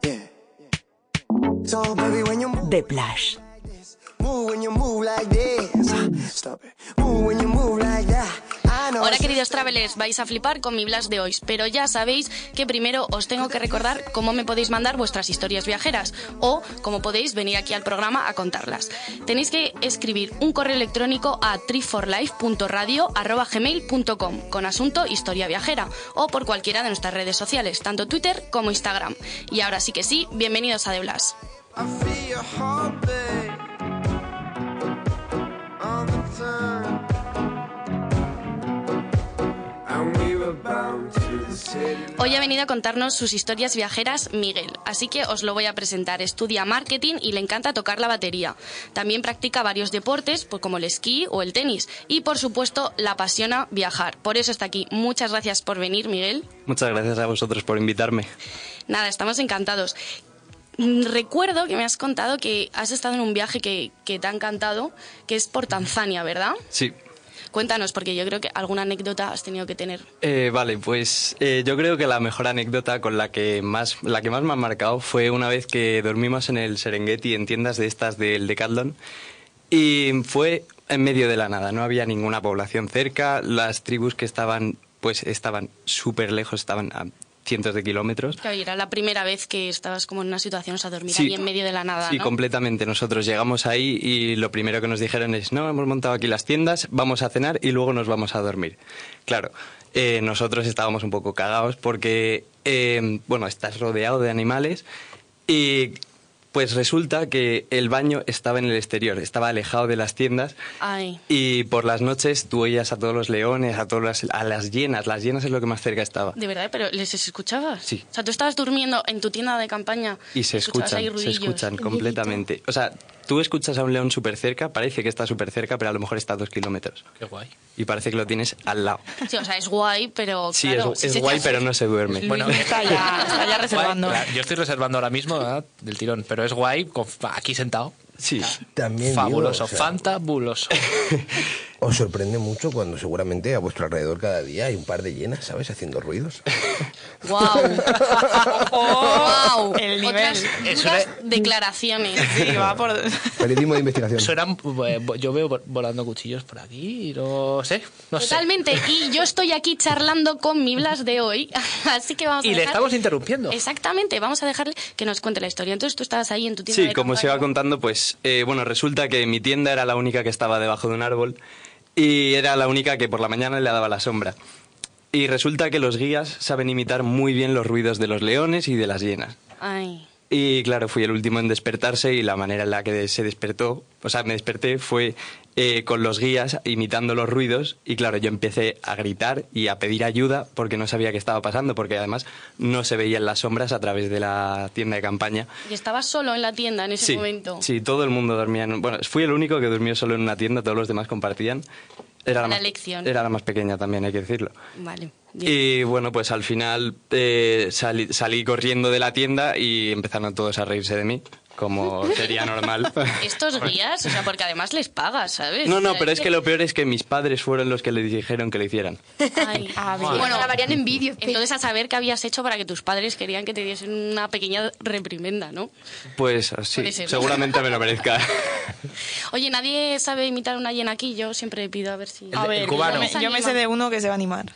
Yeah. So, baby, when you move, The Plash. Ahora, queridos travelers, vais a flipar con mi Blas de hoy, pero ya sabéis que primero os tengo que recordar cómo me podéis mandar vuestras historias viajeras o cómo podéis venir aquí al programa a contarlas. Tenéis que escribir un correo electrónico a triforlife.radio.gmail.com con asunto historia viajera o por cualquiera de nuestras redes sociales, tanto Twitter como Instagram. Y ahora sí que sí, bienvenidos a The Blas. I feel your heartbeat all the time. Hoy ha venido a contarnos sus historias viajeras Miguel, así que os lo voy a presentar. Estudia marketing y le encanta tocar la batería. También practica varios deportes, pues como el esquí o el tenis. Y por supuesto, la apasiona viajar. Por eso está aquí. Muchas gracias por venir, Miguel. Muchas gracias a vosotros por invitarme. Nada, estamos encantados. Mm, Recuerdo que me has contado que has estado en un viaje que, que te ha encantado, que es por Tanzania, ¿verdad? Sí. Cuéntanos, porque yo creo que alguna anécdota has tenido que tener. Eh, vale, pues eh, yo creo que la mejor anécdota con la que más la que más me ha marcado fue una vez que dormimos en el Serengeti en tiendas de estas del Decathlon y fue en medio de la nada, no había ninguna población cerca, las tribus que estaban pues estaban súper lejos, estaban cientos de kilómetros. Claro, y era la primera vez que estabas como en una situación, o sea, dormir Sí. ahí en medio de la nada, Sí, ¿no? completamente. Nosotros llegamos ahí y lo primero que nos dijeron es, no, hemos montado aquí las tiendas, vamos a cenar y luego nos vamos a dormir. Claro, eh, nosotros estábamos un poco cagados porque, eh, bueno, estás rodeado de animales y pues resulta que el baño estaba en el exterior, estaba alejado de las tiendas Ay, y por las noches tú oías a todos los leones, a, todas las, a las hienas, las hienas es lo que más cerca estaba. de verdad, pero ¿les escuchabas? Sí. O sea, tú estabas durmiendo en tu tienda de campaña Y se escuchan, se escuchan completamente. O sea, tú escuchas a un león súper cerca, parece que está súper cerca, pero a lo mejor está a dos kilómetros. Qué guay. Y parece que lo tienes al lado. Sí, o sea, es guay, pero Sí, claro, es, es guay, pero no se duerme. Bueno, Está ya, está ya reservando. Guay, claro, yo estoy reservando ahora mismo ¿verdad? del tirón, pero es guay con- aquí sentado. Sí. También digo, Fabuloso, o sea, fantabuloso. Os sorprende mucho cuando seguramente a vuestro alrededor cada día hay un par de llenas, ¿sabes? Haciendo ruidos. ¡Wow! ¡Wow! El nivel. Otras Es duras una- declaraciones. Sí, va por... Periodismo de investigación. Suenan, eh, yo veo vol- volando cuchillos por aquí, no sé, no sé. Totalmente. Y yo estoy aquí charlando con mi Blas de hoy. Así que vamos a Y le dejar- estamos interrumpiendo. Exactamente. Vamos a dejarle que nos cuente la historia. Entonces tú estabas ahí en tu tienda Sí, de como se iba contando, pues eh, bueno, resulta que mi tienda era la única que estaba debajo de un árbol y era la única que por la mañana le daba la sombra. Y resulta que los guías saben imitar muy bien los ruidos de los leones y de las hienas. Ay. Y claro, fui el último en despertarse y la manera en la que se despertó, o sea, me desperté fue eh, con los guías imitando los ruidos y claro, yo empecé a gritar y a pedir ayuda porque no sabía qué estaba pasando, porque además no se veían las sombras a través de la tienda de campaña. Y estabas solo en la tienda en ese Sí, momento. sí, todo el mundo dormía en... Bueno, fui el único que durmió solo en una tienda, todos los demás compartían. Era la, La más, lección. Era la más pequeña también, hay que decirlo. Vale. bien. Y bueno, pues al final eh, salí, salí corriendo de la tienda y empezaron todos a reírse de mí, como sería normal. Estos guías, o sea, porque además les pagas, ¿sabes? No, no, pero es que lo peor es que mis padres fueron los que le dijeron que lo hicieran. Ay, bueno, Grabarían en vídeo. Entonces, a saber qué habías hecho para que tus padres querían que te diesen una pequeña reprimenda, ¿no? Pues sí, ser, ¿no? seguramente me lo merezca. Oye, nadie sabe imitar una hiena aquí. Yo siempre pido a ver si. A ver, cubano. yo me, yo me sé de uno que se va a animar.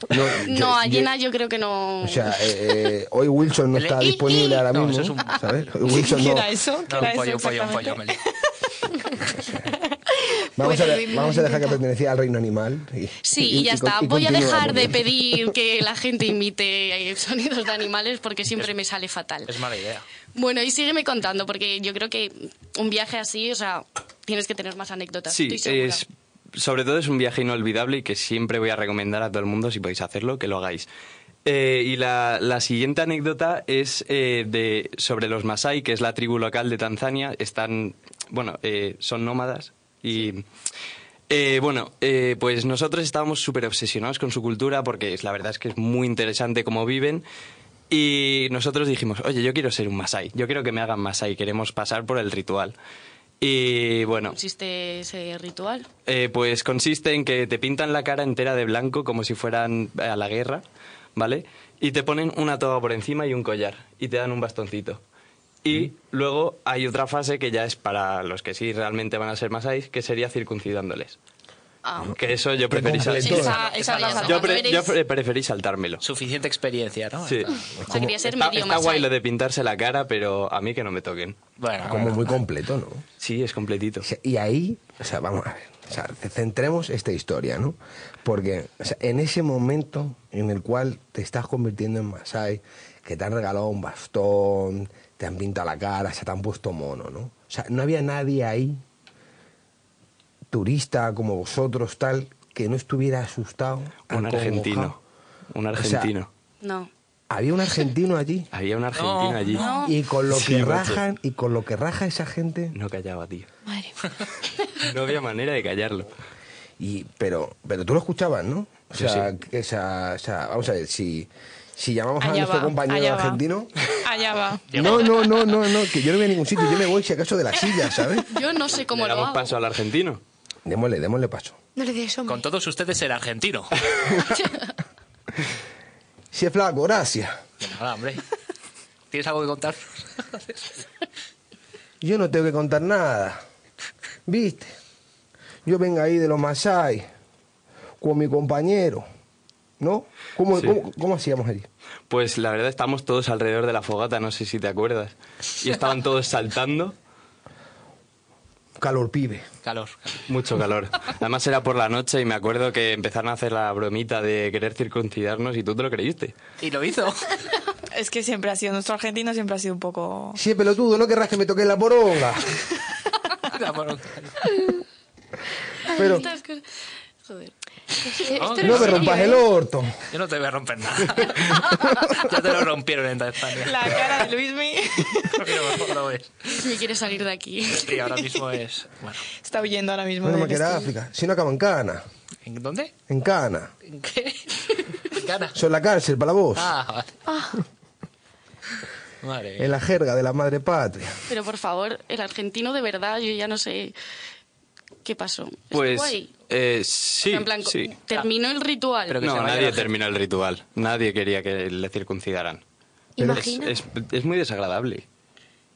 No, a yo- hiena yo creo que no. O sea, eh, eh, hoy Wilson no está disponible ahora mismo, eso es un- ¿sabes? Wilson. ¿Qué No, era un pollo, eso un pollo, un pollo, exactamente? Meli. Vamos, a, Luis, vamos a dejar que pertenecía al reino animal. Y, Sí, y, ya está. y Voy a dejar de pedir que la gente imite eh, sonidos de animales porque siempre me sale fatal. Es mala idea. Bueno, y sígueme contando porque yo creo que un viaje así, o sea, tienes que tener más anécdotas. Sí, es, sobre todo es un viaje inolvidable y que siempre voy a recomendar a todo el mundo, si podéis hacerlo, que lo hagáis. Eh, y la, la siguiente anécdota es eh, de, sobre los Masai, que es la tribu local de Tanzania. Están, bueno, eh, son nómadas y... eh, bueno, eh, pues nosotros estábamos súper obsesionados con su cultura porque la verdad es que es muy interesante cómo viven. Y nosotros dijimos, oye, yo quiero ser un Masai, yo quiero que me hagan Masai, queremos pasar por el ritual. Y bueno, ¿Existe ese ritual? eh, pues consiste en que te pintan la cara entera de blanco como si fueran a la guerra, ¿vale? Y te ponen una toga por encima y un collar y te dan un bastoncito. Y luego hay otra fase que ya es para los que sí realmente van a ser masáis, que sería circuncidándoles. Ah, Que eso yo preferí, sal-. Esa, esa yo, pre- Eres- yo pre- preferí saltármelo. Suficiente experiencia, ¿no? Sí. o sea, quería ser Está, medio está guay lo de pintarse la cara, pero a mí que no me toquen. Bueno, Como bueno. muy completo, ¿no? Sí, es completito. Y ahí, o sea, vamos a ver, o sea, centremos esta historia, ¿no? Porque o sea, en ese momento en el cual te estás convirtiendo en Masai, que te han regalado un bastón, te han pintado la cara, se te han puesto mono, ¿no? O sea, no había nadie ahí, turista como vosotros, tal, que no estuviera asustado. Un argentino. Un sea, argentino. No. Había un argentino allí. Había un argentino No, allí. no. Y con lo Sí, que rajan, y con lo que raja esa gente, No callaba, tío. Madre No había manera de callarlo. Y, pero, pero tú lo escuchabas, ¿no? O sea, sí. que esa, o sea, vamos a ver, si, si llamamos a nuestro va, compañero allá va. argentino. Allá va. No, no, no, no, no, que yo no voy a ningún sitio, yo me voy si acaso de la silla, ¿sabes? Yo no sé cómo ¿Le lo damos hago. paso al argentino? Démosle, démosle paso. No le des hombre. Con todos ustedes el argentino. Si es flaco, gracias. Nada, hombre. ¿Tienes algo que contar? Yo no tengo que contar nada. ¿Viste? Yo vengo ahí de los Masai con mi compañero. ¿No? ¿Cómo, Sí. cómo, cómo hacíamos allí? Pues la verdad estamos todos alrededor de la fogata, no sé si te acuerdas. Y estaban todos saltando, Calor pibe. Calor. mucho calor. Además era por la noche y me acuerdo que empezaron a hacer la bromita de querer circuncidarnos y tú te lo creíste. Y lo hizo. Es que siempre ha sido, nuestro argentino siempre ha sido un poco... Es pelotudo, no querrás que me toque la poronga. Pero Estas cosas- Joder. No, no me rompas el orto. Yo no te voy a romper nada. ya te lo rompieron en Tanzania. La cara de Luismi Pero. Me quiere salir de aquí. Y ahora mismo es. Bueno. está huyendo ahora mismo. No me del queda. África. Si no acaba en Cana. ¿En dónde? En Cana. ¿En qué? ¿En Ghana? Son la cárcel para vos. Ah, vale. Madre. En la jerga de la madre patria. Pero por favor, el argentino de verdad, yo ya no sé. ¿Qué pasó? ¿Es Pues eh, sí, en plan, sí. terminó el ritual. no, nadie terminó el ritual. Nadie quería que le circuncidaran. Imagina. Es, es- es muy desagradable.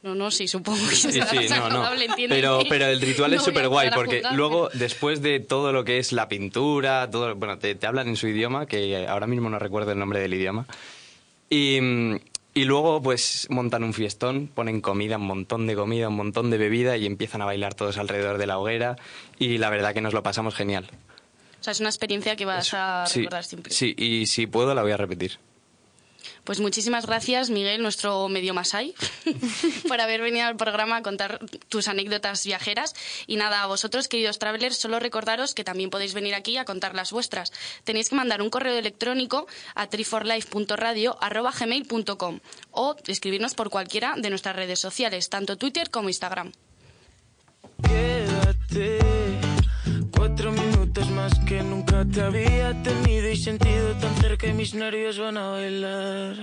No, no, sí, supongo que Sí, sí, no, no. Pero, pero el ritual No es súper guay porque luego, después de todo lo que es la pintura, todo, bueno, te, te hablan en su idioma, que ahora mismo no recuerdo el nombre del idioma. Y, mm, y luego, pues, montan un fiestón, ponen comida, un montón de comida, un montón de bebida y empiezan a bailar todos alrededor de la hoguera. Y la verdad que nos lo pasamos genial. O sea, es una experiencia que vas a Sí, recordar siempre. sí, y si puedo la voy a repetir. Pues muchísimas gracias, Miguel, nuestro medio masai, por haber venido al programa a contar tus anécdotas viajeras. Y nada, a vosotros, queridos travelers, solo recordaros que también podéis venir aquí a contar las vuestras. Tenéis que mandar un correo electrónico a triforlife.radio.gmail.com o escribirnos por cualquiera de nuestras redes sociales, tanto Twitter como Instagram. Quédate cuatro minutos más que nunca te había tenido y sentido tan cerca y mis nervios van a bailar.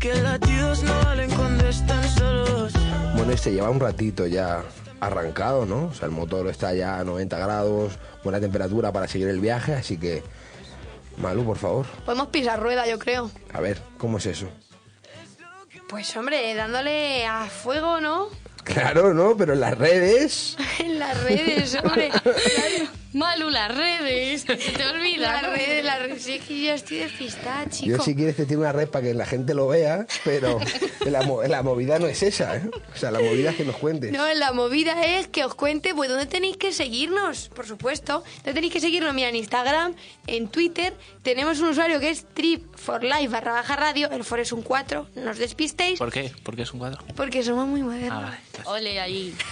Que latidos no valen cuando están solos. Bueno, este lleva un ratito ya arrancado, ¿no? O sea, el motor está ya a 90 grados, buena temperatura para seguir el viaje, así que... Malu, por favor, Podemos pisar rueda, yo creo. a ver, ¿cómo es eso? Pues hombre, dándole a fuego, ¿no? Claro, ¿no? Pero en las redes... En las redes, hombre. Malu, las redes. Se te olvida. Las redes, las redes. Sí, es que yo estoy despistada, chico. Yo si quieres te tiro una red para que la gente lo vea, pero la, mo- la movida no es esa, ¿eh? O sea, la movida es que nos cuentes. No, la movida es que os cuente pues dónde tenéis que seguirnos, por supuesto. Dónde tenéis que seguirnos, mira, en Instagram, en Twitter. Tenemos un usuario que es trip for life barra baja radio. El for es un 4, no os despistéis, ¿Por qué? Porque es un cuadro. porque somos muy modernos. Ah, vale. Ole ahí.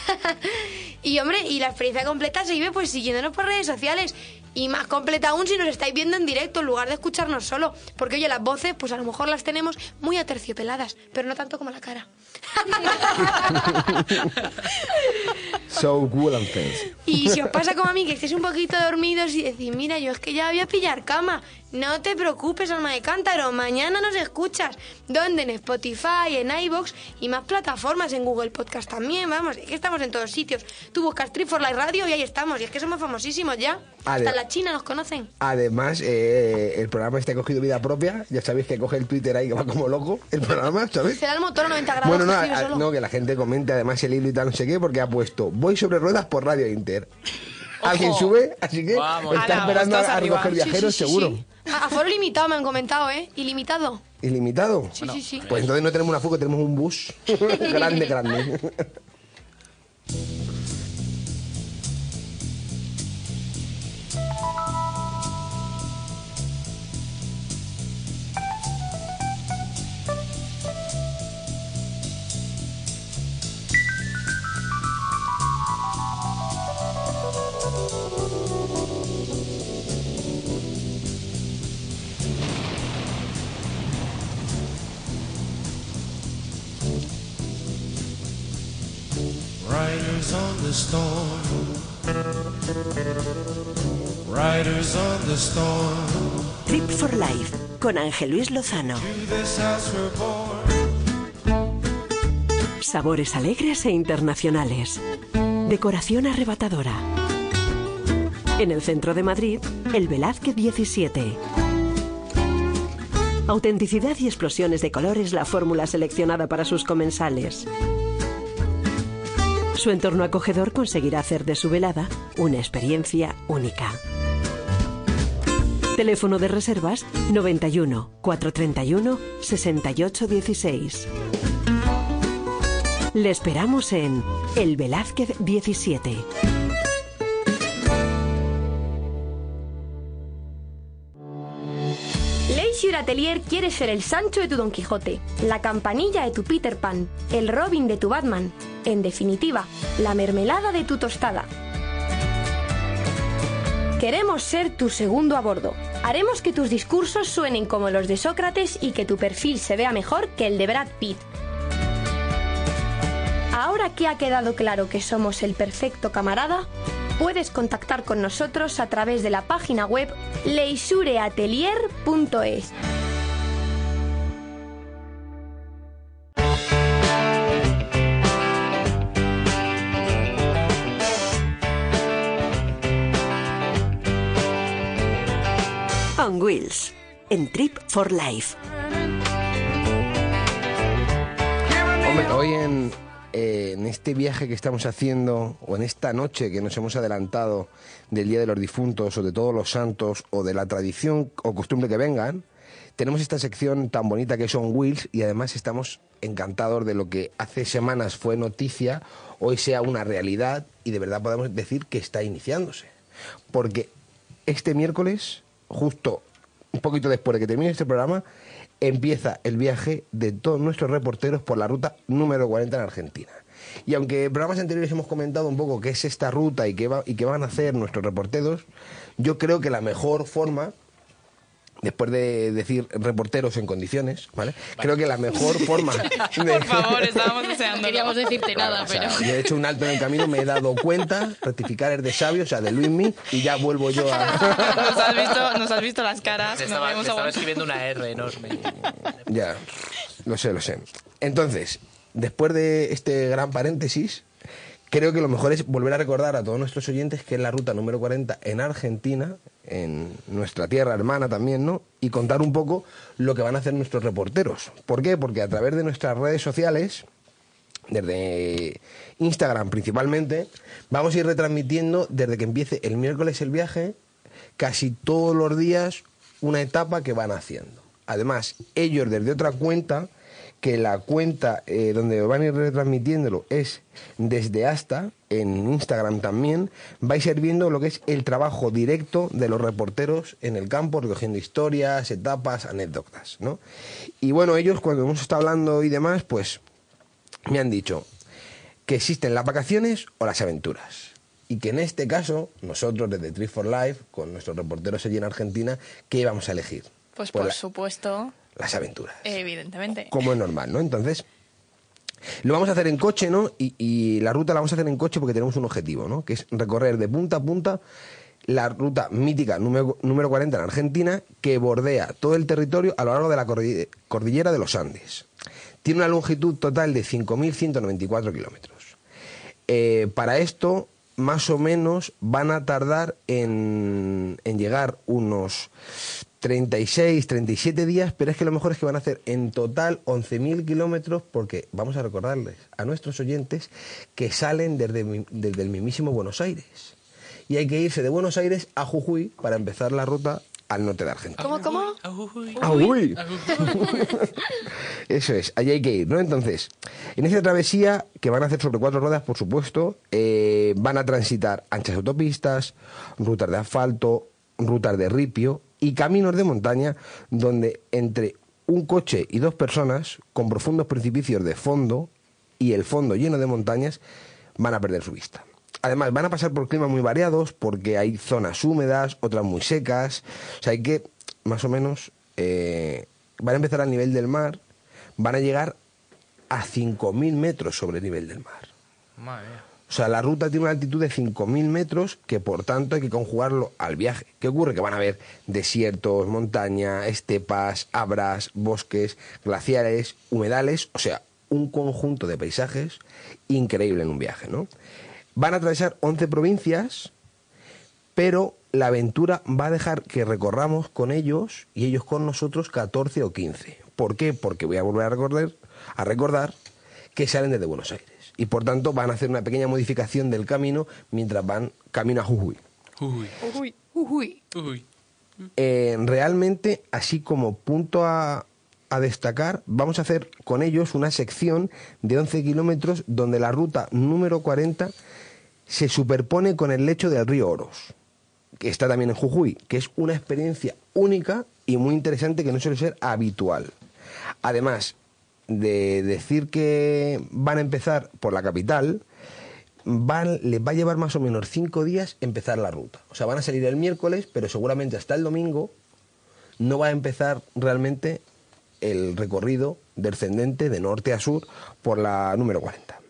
Y hombre, y la experiencia completa se vive pues siguiéndonos por redes sociales. Y más completa aún si nos estáis viendo en directo en lugar de escucharnos solo. Porque oye, las voces pues a lo mejor las tenemos muy aterciopeladas, pero no tanto como la cara. So cool and. Y si os pasa como a mí, que estéis un poquito dormidos y decís, mira, yo es que ya voy a pillar cama. No te preocupes, alma de cántaro, mañana nos escuchas. ¿Dónde? En Spotify, en iVoox y más plataformas, en Google Podcast también, vamos, es que estamos en todos sitios. Tú buscas Trip for Life Radio y ahí estamos, y es que somos famosísimos ya. Hasta la China nos conocen. Además, eh, el programa ha cogido vida propia. Ya sabéis que coge el Twitter ahí que va como loco, el programa, ¿sabes? Será el motor a 90 grados Bueno, no, que gira a- solo. no, que la gente comente además el hilo y tal, no sé qué, porque ha puesto Voy sobre ruedas por Radio Inter. Alguien sube, así que Vamos. está Ala, esperando a, a recoger Sí, sí, viajeros, sí, seguro. sí. A, a foro limitado me han comentado, ¿eh? Ilimitado. ¿Ilimitado? Sí, sí, sí. Pues entonces no tenemos una fuga, tenemos un bus. grande, grande. Riders on the storm. Riders on the storm. Trip for Life con Ángel Luis Lozano. Sabores alegres e internacionales. Decoración arrebatadora. En el centro de Madrid, el Velázquez 17. Autenticidad y explosiones de colores la fórmula seleccionada para sus comensales. Su entorno acogedor conseguirá hacer de su velada una experiencia única. Teléfono de reservas 91 431 6816. Le esperamos en El Velázquez 17. Leisure Atelier quiere ser el Sancho de tu Don Quijote, la campanilla de tu Peter Pan, el Robin de tu Batman, en definitiva, la mermelada de tu tostada. Queremos ser tu segundo a bordo. Haremos que tus discursos suenen como los de Sócrates y que tu perfil se vea mejor que el de Brad Pitt. Ahora que ha quedado claro que somos el perfecto camarada, puedes contactar con nosotros a través de la página web leisureatelier.es. On Wheels, en Trip for Life. Hombre, hoy en, eh, en este viaje que estamos haciendo, o en esta noche que nos hemos adelantado del Día de los Difuntos, o de todos los santos, o de la tradición o costumbre que vengan, tenemos esta sección tan bonita que son Wheels y además estamos encantados de lo que hace semanas fue noticia, hoy sea una realidad y de verdad podemos decir que está iniciándose. Porque este miércoles, justo un poquito después de que termine este programa, empieza el viaje de todos nuestros reporteros por la ruta número 40 en Argentina. Y aunque en programas anteriores hemos comentado un poco qué es esta ruta y qué, va- y qué van a hacer nuestros reporteros, yo creo que la mejor forma, después de decir reporteros en condiciones, ¿vale? Creo que la mejor forma... de- Por favor, estábamos deseando. No queríamos decirte nada, o sea, pero... yo he hecho un alto en el camino, me he dado cuenta, rectificar es de sabio, o sea, de Luismi, y ya vuelvo yo a... Nos has visto, nos has visto las caras. No estaba, escribiendo una R enorme. Ya, lo sé, lo sé. Entonces, después de este gran paréntesis, creo que lo mejor es volver a recordar a todos nuestros oyentes que es la ruta número 40 en Argentina, en nuestra tierra hermana también, ¿no? Y contar un poco lo que van a hacer nuestros reporteros. ¿Por qué? Porque a través de nuestras redes sociales, desde Instagram principalmente, vamos a ir retransmitiendo desde que empiece el miércoles el viaje, casi todos los días una etapa que van haciendo. Además, ellos desde otra cuenta, que la cuenta eh, donde van a ir retransmitiéndolo es desde hasta, en Instagram también, vais a ir viendo lo que es el trabajo directo de los reporteros en el campo, recogiendo historias, etapas, anécdotas, ¿no? Y bueno, ellos cuando hemos estado hablando y demás, pues me han dicho que existen las vacaciones o las aventuras. Y que en este caso, nosotros desde Trip for Life, con nuestros reporteros allí en Argentina, ¿qué íbamos a elegir? Pues Pues por la- supuesto, las aventuras. evidentemente. Como es normal, ¿no? Entonces, lo vamos a hacer en coche, ¿no? Y, y la ruta la vamos a hacer en coche porque tenemos un objetivo, ¿no? Que es recorrer de punta a punta la ruta mítica número, número 40 en Argentina que bordea todo el territorio a lo largo de la cordi- cordillera de los Andes. Tiene una longitud total de 5.194 kilómetros. Eh, para esto, más o menos, van a tardar en, en llegar unos 36, 37 días, pero es que lo mejor es que van a hacer en total 11.000 kilómetros porque vamos a recordarles a nuestros oyentes que salen desde, desde el mismísimo Buenos Aires. Y hay que irse de Buenos Aires a Jujuy para empezar la ruta al norte de Argentina. ¿Cómo, cómo? Ah, uy. Eso es, allí hay que ir, ¿no? Entonces, en esta travesía, que van a hacer sobre cuatro ruedas, por supuesto, eh, van a transitar anchas autopistas, rutas de asfalto, rutas de ripio y caminos de montaña, donde entre un coche y dos personas, con profundos precipicios de fondo y el fondo lleno de montañas, van a perder su vista. Además, van a pasar por climas muy variados porque hay zonas húmedas, otras muy secas. O sea, hay que, más o menos, eh, van a empezar al nivel del mar, van a llegar a 5.000 metros sobre el nivel del mar. Madre mía. O sea, la ruta tiene una altitud de 5.000 metros que por tanto hay que conjugarlo al viaje. ¿Qué ocurre? Que van a haber desiertos, montaña, estepas, abras, bosques, glaciares, humedales, o sea, un conjunto de paisajes increíble en un viaje, ¿no? Van a atravesar 11 provincias, pero la aventura va a dejar que recorramos con ellos y ellos con nosotros 14 o 15. ¿Por qué? Porque voy a volver a recordar, a recordar que salen desde Buenos Aires y por tanto van a hacer una pequeña modificación del camino mientras van camino a Jujuy. Uy. Uy, uy. Uy. Eh, realmente, así como punto a, a destacar, vamos a hacer con ellos una sección de 11 kilómetros donde la ruta número 40 se superpone con el lecho del río Oros, que está también en Jujuy, que es una experiencia única y muy interesante que no suele ser habitual. Además de decir que van a empezar por la capital, van, les va a llevar más o menos cinco días empezar la ruta. O sea, van a salir el miércoles, pero seguramente hasta el domingo no va a empezar realmente el recorrido descendente de norte a sur por la número 40.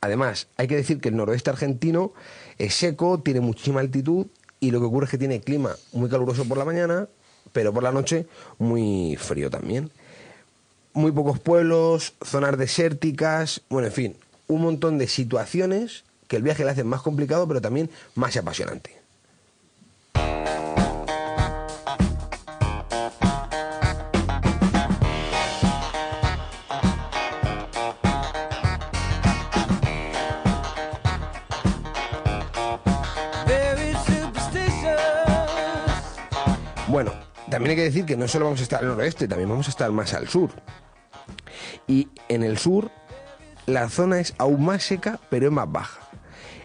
Además, hay que decir que el noroeste argentino es seco, tiene muchísima altitud y lo que ocurre es que tiene clima muy caluroso por la mañana, pero por la noche muy frío también. Muy pocos pueblos, zonas desérticas, bueno, en fin, un montón de situaciones que el viaje le hacen más complicado, pero también más apasionante. También hay que decir que no solo vamos a estar al noroeste, también vamos a estar más al sur. Y en el sur la zona es aún más seca, pero es más baja.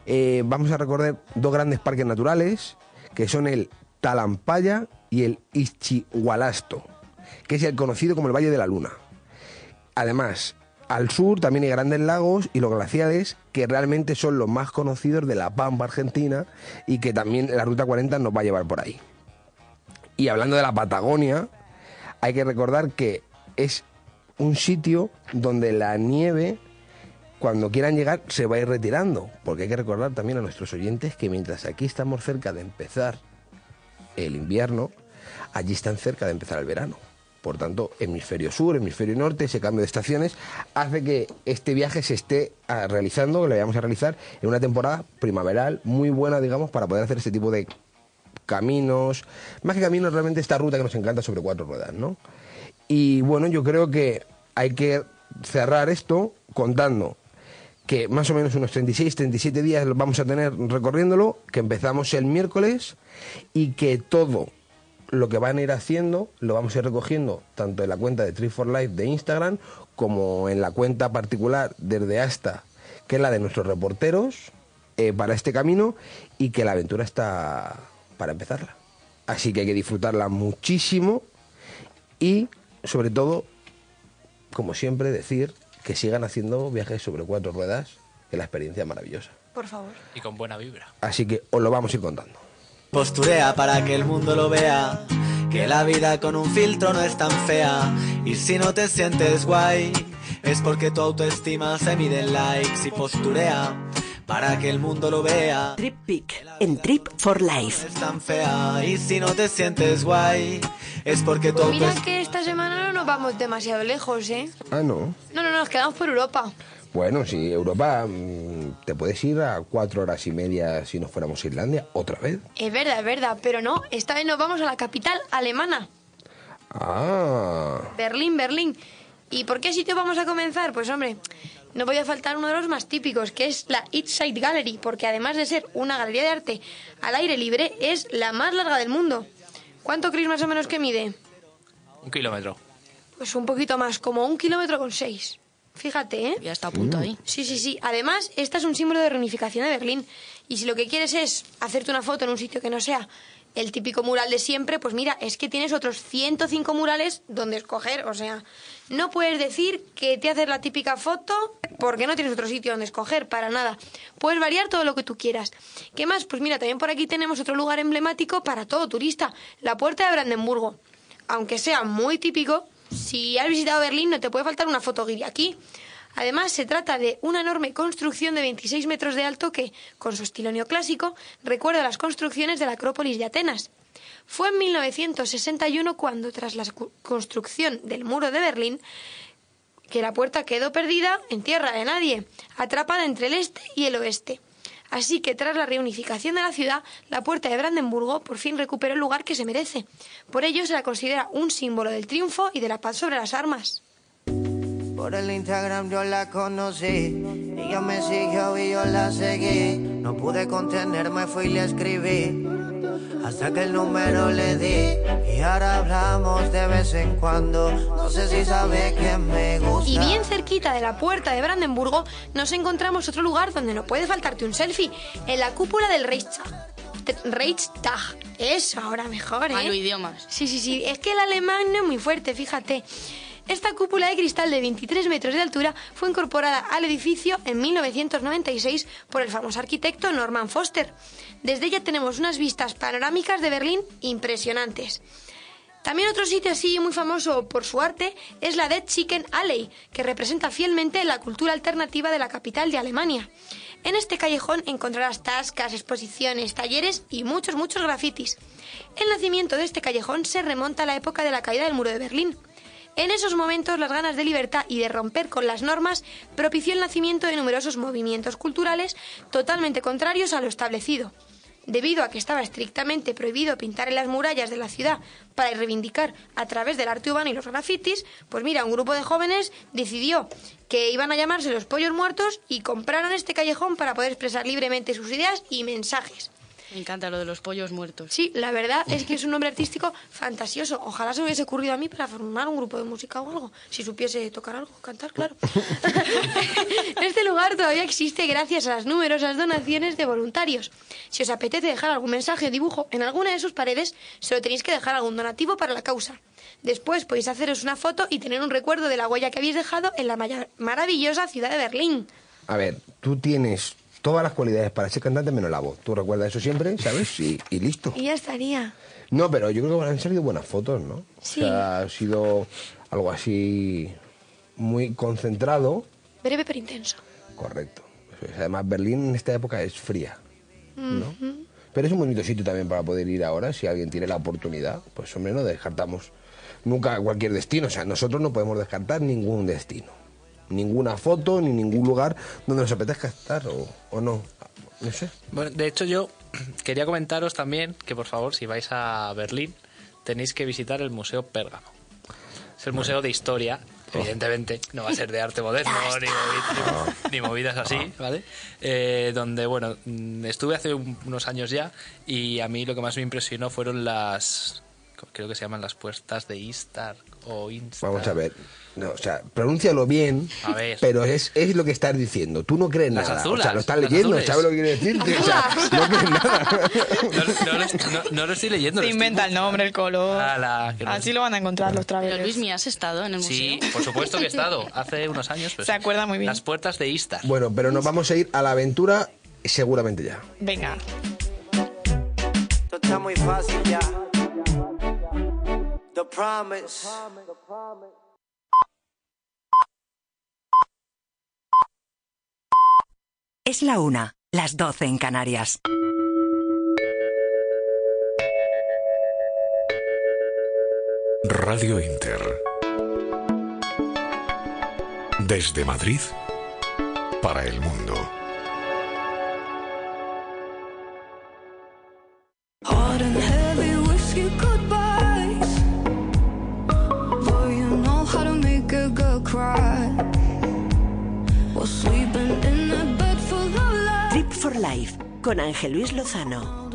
Eh, vamos a recorrer dos grandes parques naturales, que son el Talampaya y el Ischigualasto, que es el conocido como el Valle de la Luna. Además, al sur también hay grandes lagos y los glaciares que realmente son los más conocidos de la Pampa Argentina y que también la Ruta 40 nos va a llevar por ahí. Y hablando de la Patagonia, hay que recordar que es un sitio donde la nieve, cuando quieran llegar, se va a ir retirando. Porque hay que recordar también a nuestros oyentes que mientras aquí estamos cerca de empezar el invierno, allí están cerca de empezar el verano. Por tanto, hemisferio sur, hemisferio norte, ese cambio de estaciones hace que este viaje se esté ah, realizando, que lo vayamos a realizar en una temporada primaveral muy buena, digamos, para poder hacer este tipo de caminos. Más que caminos, realmente esta ruta que nos encanta sobre cuatro ruedas, ¿no? Y bueno, yo creo que hay que cerrar esto contando que más o menos unos 36, 37 días vamos a tener recorriéndolo, que empezamos el miércoles y que todo lo que van a ir haciendo lo vamos a ir recogiendo tanto en la cuenta de Tree Life de Instagram como en la cuenta particular desde hasta, que es la de nuestros reporteros eh, para este camino y que la aventura está para empezarla. Así que hay que disfrutarla muchísimo y sobre todo, como siempre, decir que sigan haciendo viajes sobre cuatro ruedas, que la experiencia es maravillosa. Por favor. Y con buena vibra. Así que os lo vamos a ir contando. Posturea para que el mundo lo vea. Que la vida con un filtro no es tan fea. Y si no te sientes guay, es porque tu autoestima se mide en likes y posturea. Para que el mundo lo vea. Trip Peak en Trip for Life. Es tan fea. Y si no te sientes guay, es porque Pues mira que esta semana no nos vamos demasiado lejos, ¿eh? Ah, no. No, no, no, nos quedamos por Europa. Bueno, si Europa mm, te puedes ir a cuatro horas y media si nos fuéramos a Islandia otra vez. Es verdad, es verdad, pero no, esta vez nos vamos a la capital alemana, Ah, Berlín, Berlín. ¿Y por qué sitio vamos a comenzar? Pues hombre, no voy a faltar uno de los más típicos, que es la East Side Gallery, porque además de ser una galería de arte al aire libre, es la más larga del mundo. ¿Cuánto creéis más o menos que mide? Un kilómetro. Pues un poquito más, como un kilómetro con seis. Fíjate, ¿eh? Ya está a punto ahí. Sí, sí, sí. Además, esta es un símbolo de reunificación de Berlín. Y si lo que quieres es hacerte una foto en un sitio que no sea el típico mural de siempre, pues mira, es que tienes otros 105 murales donde escoger. O sea, no puedes decir que te haces la típica foto porque no tienes otro sitio donde escoger, para nada. Puedes variar todo lo que tú quieras. ¿Qué más? Pues mira, también por aquí tenemos otro lugar emblemático para todo turista, la Puerta de Brandenburgo. Aunque sea muy típico, si has visitado Berlín no te puede faltar una foto guiri aquí. Además, se trata de una enorme construcción de 26 metros de alto que, con su estilo neoclásico, recuerda las construcciones de la Acrópolis de Atenas. Fue en 1961 cuando, tras la construcción del muro de Berlín, que la puerta quedó perdida en tierra de nadie, atrapada entre el este y el oeste. Así que tras la reunificación de la ciudad, la puerta de Brandenburgo por fin recuperó el lugar que se merece. Por ello se la considera un símbolo del triunfo y de la paz sobre las armas. Por el Instagram yo la conocí, ella me siguió y yo la seguí. No pude contenerme, fui y le escribí, hasta que el número le di. Y ahora hablamos de vez en cuando, no sé si sabe que me gusta. Y bien cerquita de la puerta de Brandenburgo nos encontramos otro lugar donde no puede faltarte un selfie, en la cúpula del Reichstag. Reichstag. Eso, ahora mejor, ¿eh? Malo idiomas. Sí, sí, sí. Es que el alemán no es muy fuerte, fíjate. Esta cúpula de cristal de 23 metros de altura fue incorporada al edificio en 1996 por el famoso arquitecto Norman Foster. Desde ella tenemos unas vistas panorámicas de Berlín impresionantes. También otro sitio así muy famoso por su arte es la Dead Chicken Alley, que representa fielmente la cultura alternativa de la capital de Alemania. En este callejón encontrarás tascas, exposiciones, talleres y muchos, muchos grafitis. El nacimiento de este callejón se remonta a la época de la caída del muro de Berlín. En esos momentos las ganas de libertad y de romper con las normas propició el nacimiento de numerosos movimientos culturales totalmente contrarios a lo establecido. Debido a que estaba estrictamente prohibido pintar en las murallas de la ciudad para reivindicar a través del arte urbano y los grafitis, pues mira, un grupo de jóvenes decidió que iban a llamarse los pollos muertos y compraron este callejón para poder expresar libremente sus ideas y mensajes. Me encanta lo de los pollos muertos. Sí, la verdad es que es un nombre artístico fantasioso. Ojalá se me hubiese ocurrido a mí para formar un grupo de música o algo. Si supiese tocar algo, cantar, claro. este lugar todavía existe gracias a las numerosas donaciones de voluntarios. Si os apetece dejar algún mensaje o dibujo en alguna de sus paredes, solo tenéis que dejar algún donativo para la causa. Después podéis haceros una foto y tener un recuerdo de la huella que habéis dejado en la maravillosa ciudad de Berlín. A ver, tú tienes todas las cualidades para ser cantante menos la voz. Tú recuerdas eso siempre, ¿sabes? Y, y listo. Y ya estaría. No, pero yo creo que han salido buenas fotos, ¿no? Sí. O sea, ha sido algo así muy concentrado. Breve pero intenso. Correcto. Además, Berlín en esta época es fría. Ujú. Pero es un bonito sitio también para poder ir ahora, si alguien tiene la oportunidad. Pues hombre, no descartamos nunca cualquier destino. O sea, nosotros no podemos descartar ningún destino. Ninguna foto, ni ningún lugar donde nos apetezca estar o, o no. No sé. Bueno, de hecho yo quería comentaros también que por favor si vais a Berlín tenéis que visitar el Museo Pérgamo. Es el museo de historia, evidentemente, no va a ser de arte moderno ni, movi- ni- ni movidas así, ¿vale? Eh, donde, bueno, mm, estuve hace un- unos años ya y a mí lo que más me impresionó fueron las, creo que se llaman las puertas de Istar o Instar. Vamos a ver. No, o sea, pronúncialo bien, A ver. pero es, es lo que estás diciendo. Tú no crees Las nada. o azulas, sea, lo estás leyendo. ¿sabes lo que quiere decirte? O sea, no crees nada. No, no lo, no- no lo estoy leyendo. Se inventa el nombre, el color. Ala, que no- Así lo van a encontrar los Pero travelers. Luis, ¿me has estado en el Sí, museo? por supuesto que he estado. Hace unos años. pues, Se acuerda muy bien. Las puertas de Istar. Bueno, pero nos vamos a ir a la aventura seguramente ya. Venga. Esto está muy fácil ya. The promise. Es la una, las doce en Canarias. Radio Inter. Desde Madrid para el mundo. Con Ángel Luis Lozano.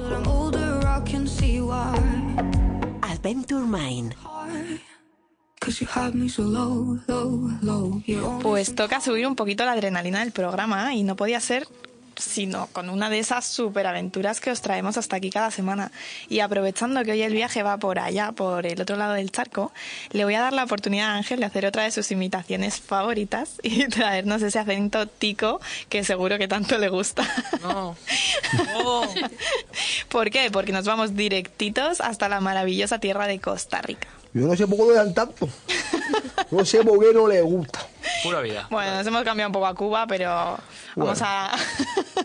Adventure always Pues toca subir un poquito la adrenalina del programa y no podía ser sino con una de esas superaventuras que os traemos hasta aquí cada semana. Y aprovechando que hoy el viaje va por allá, por el otro lado del charco, le voy a dar la oportunidad a Ángel de hacer otra de sus imitaciones favoritas y traernos ese acento tico que seguro que tanto le gusta. No. ¿Por qué? Porque nos vamos directitos hasta la maravillosa tierra de Costa Rica. Yo no sé por qué lo dan tanto. No sé por qué no le gusta. Pura vida. Bueno, nos hemos cambiado un poco a Cuba, pero vamos Bueno. a...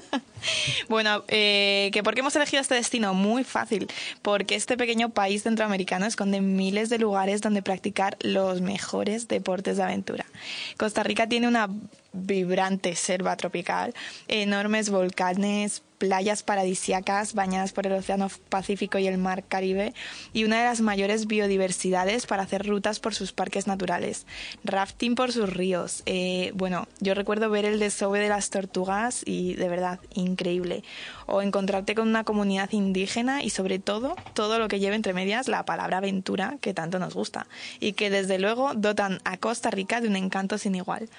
bueno, eh, que ¿por qué hemos elegido este destino? Muy fácil, porque este pequeño país centroamericano esconde miles de lugares donde practicar los mejores deportes de aventura. Costa Rica tiene una vibrante selva tropical, enormes volcanes, playas paradisíacas bañadas por el Océano Pacífico y el Mar Caribe y una de las mayores biodiversidades para hacer rutas por sus parques naturales, rafting por sus ríos. Eh, bueno, yo recuerdo ver el desove de las tortugas y de verdad, increíble. O encontrarte con una comunidad indígena y sobre todo, todo lo que lleve entre medias la palabra aventura que tanto nos gusta y que desde luego dotan a Costa Rica de un encanto sin igual.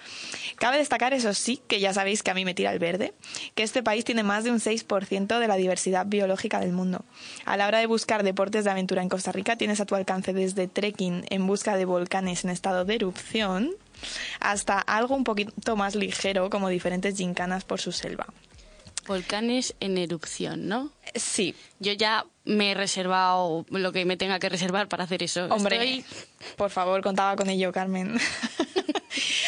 Cabe destacar, eso sí, que ya sabéis que a mí me tira el verde, que este país tiene más de un 6% de la diversidad biológica del mundo. A la hora de buscar deportes de aventura en Costa Rica, tienes a tu alcance desde trekking en busca de volcanes en estado de erupción hasta algo un poquito más ligero como diferentes gincanas por su selva. Volcanes en erupción, ¿no? Sí. Yo ya me he reservado lo que me tenga que reservar para hacer eso. Hombre, Estoy- por favor, contaba con ello, Carmen.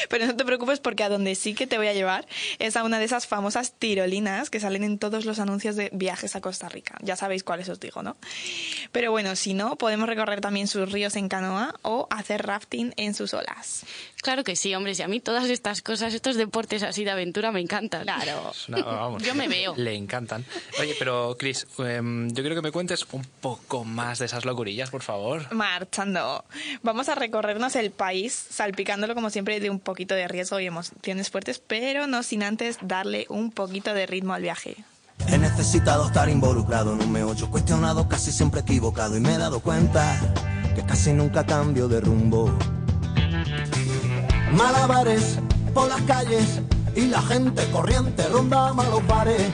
Pero no te preocupes porque a donde sí que te voy a llevar es a una de esas famosas tirolinas que salen en todos los anuncios de viajes a Costa Rica. Ya sabéis cuáles os digo, ¿no? Pero bueno, si no, podemos recorrer también sus ríos en canoa o hacer rafting en sus olas. Claro que sí, hombre, si a mí todas estas cosas, estos deportes así de aventura me encantan. Claro. Es una- vamos, Yo me veo. Le encantan. Oye, pero Chris, em, yo quiero que me cuentes un poco más de esas locurillas, por favor. Marchando. Vamos a recorrernos el país, salpicándolo como siempre de un poquito de riesgo y emociones fuertes, pero no sin antes darle un poquito de ritmo al viaje. He necesitado estar involucrado en un meollo cuestionado, casi siempre equivocado y me he dado cuenta que casi nunca cambio de rumbo. Malabares por las calles y la gente corriente ronda malos bares.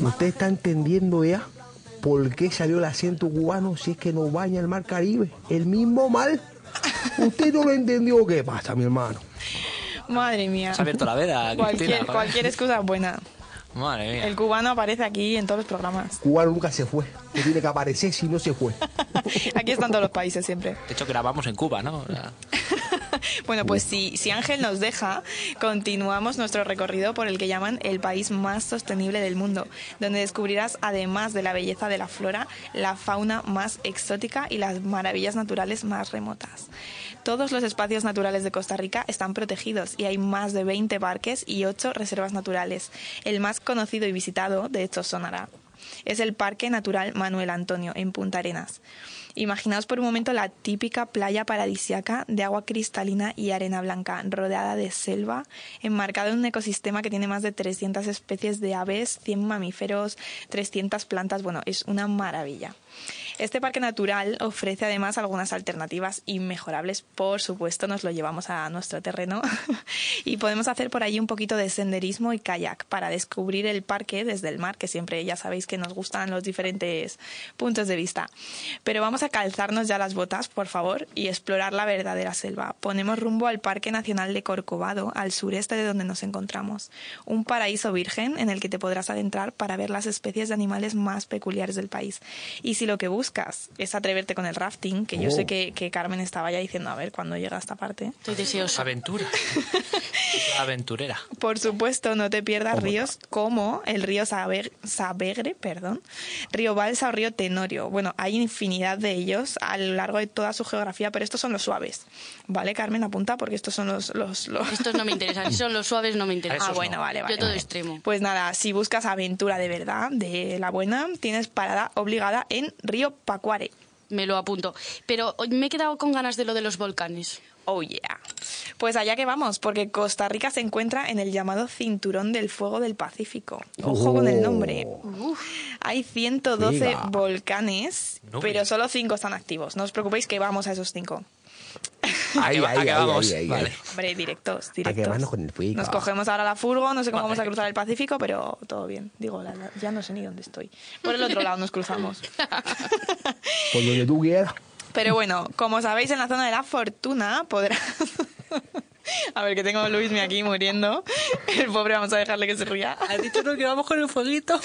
¿Usted está entendiendo ya por qué salió el asiento cubano si es que nos baña el mar Caribe? El mismo mal. ¿Usted no lo entendió? ¿Qué pasa, mi hermano? Madre mía. Se ha abierto la veda, Cualquier, cualquier excusa es buena. Madre mía. El cubano aparece aquí en todos los programas. Cubano nunca se fue. No tiene que aparecer si no se fue. Aquí están todos los países siempre. De hecho, grabamos en Cuba, ¿no? O sea, Bueno, pues si, si Ángel nos deja, continuamos nuestro recorrido por el que llaman el país más sostenible del mundo, donde descubrirás, además de la belleza de la flora, la fauna más exótica y las maravillas naturales más remotas. Todos los espacios naturales de Costa Rica están protegidos y hay más de 20 parques y 8 reservas naturales. El más conocido y visitado, de hecho, sonará. Es el Parque Natural Manuel Antonio, en Punta Arenas. Imaginaos por un momento la típica playa paradisiaca de agua cristalina y arena blanca, rodeada de selva, enmarcado en un ecosistema que tiene más de 300 especies de aves, 100 mamíferos, 300 plantas. Bueno, es una maravilla. Este parque natural ofrece además algunas alternativas inmejorables. Por supuesto, nos lo llevamos a nuestro terreno y podemos hacer por allí un poquito de senderismo y kayak para descubrir el parque desde el mar, que siempre ya sabéis que nos gustan los diferentes puntos de vista. Pero vamos a calzarnos ya las botas, por favor, y explorar la verdadera selva. Ponemos rumbo al Parque Nacional de Corcovado, al sureste de donde nos encontramos. Un paraíso virgen en el que te podrás adentrar para ver las especies de animales más peculiares del país. Y si lo que buscas es atreverte con el rafting, que yo Oh. sé que, que Carmen estaba ya diciendo, a ver, cuando llega esta parte. Estoy deseosa. Aventura. Aventurera. Por supuesto, no te pierdas ríos como el río Saber- Sabegre, perdón, río Balsa o río Tenorio. Bueno, hay infinidad de ellos a lo largo de toda su geografía, pero estos son los suaves. ¿Vale, Carmen? Apunta porque estos son los... los, los- Estos no me interesan. Si son los suaves, no me interesan. Ah, bueno, vale, vale. Yo todo vale. extremo. Pues nada, si buscas aventura de verdad, de la buena, tienes parada obligada en Río Pacuare. Me lo apunto. Pero hoy me he quedado con ganas de lo de los volcanes. Oh yeah. Pues allá que vamos, porque Costa Rica se encuentra en el llamado Cinturón del Fuego del Pacífico. Ojo con el nombre. Hay 112 Friga. volcanes, No, pero solo 5 están activos. No os preocupéis que vamos a esos 5. Ahí, va- ahí, ahí, vamos. ahí, ahí, Vale. Hombre, directos, A que directos. vamos con el fuego. Nos cogemos ahora la furgo, no sé cómo vamos a cruzar el Pacífico, pero todo bien. Digo, la- la- ya no sé ni dónde estoy. Por el otro lado nos cruzamos. Por donde tú quieras. Pero bueno, como sabéis, en la zona de la fortuna podrás... A ver, que tengo a Luismi aquí muriendo. El pobre, vamos a dejarle que se ría. ¿Has dicho no que vamos con el fueguito?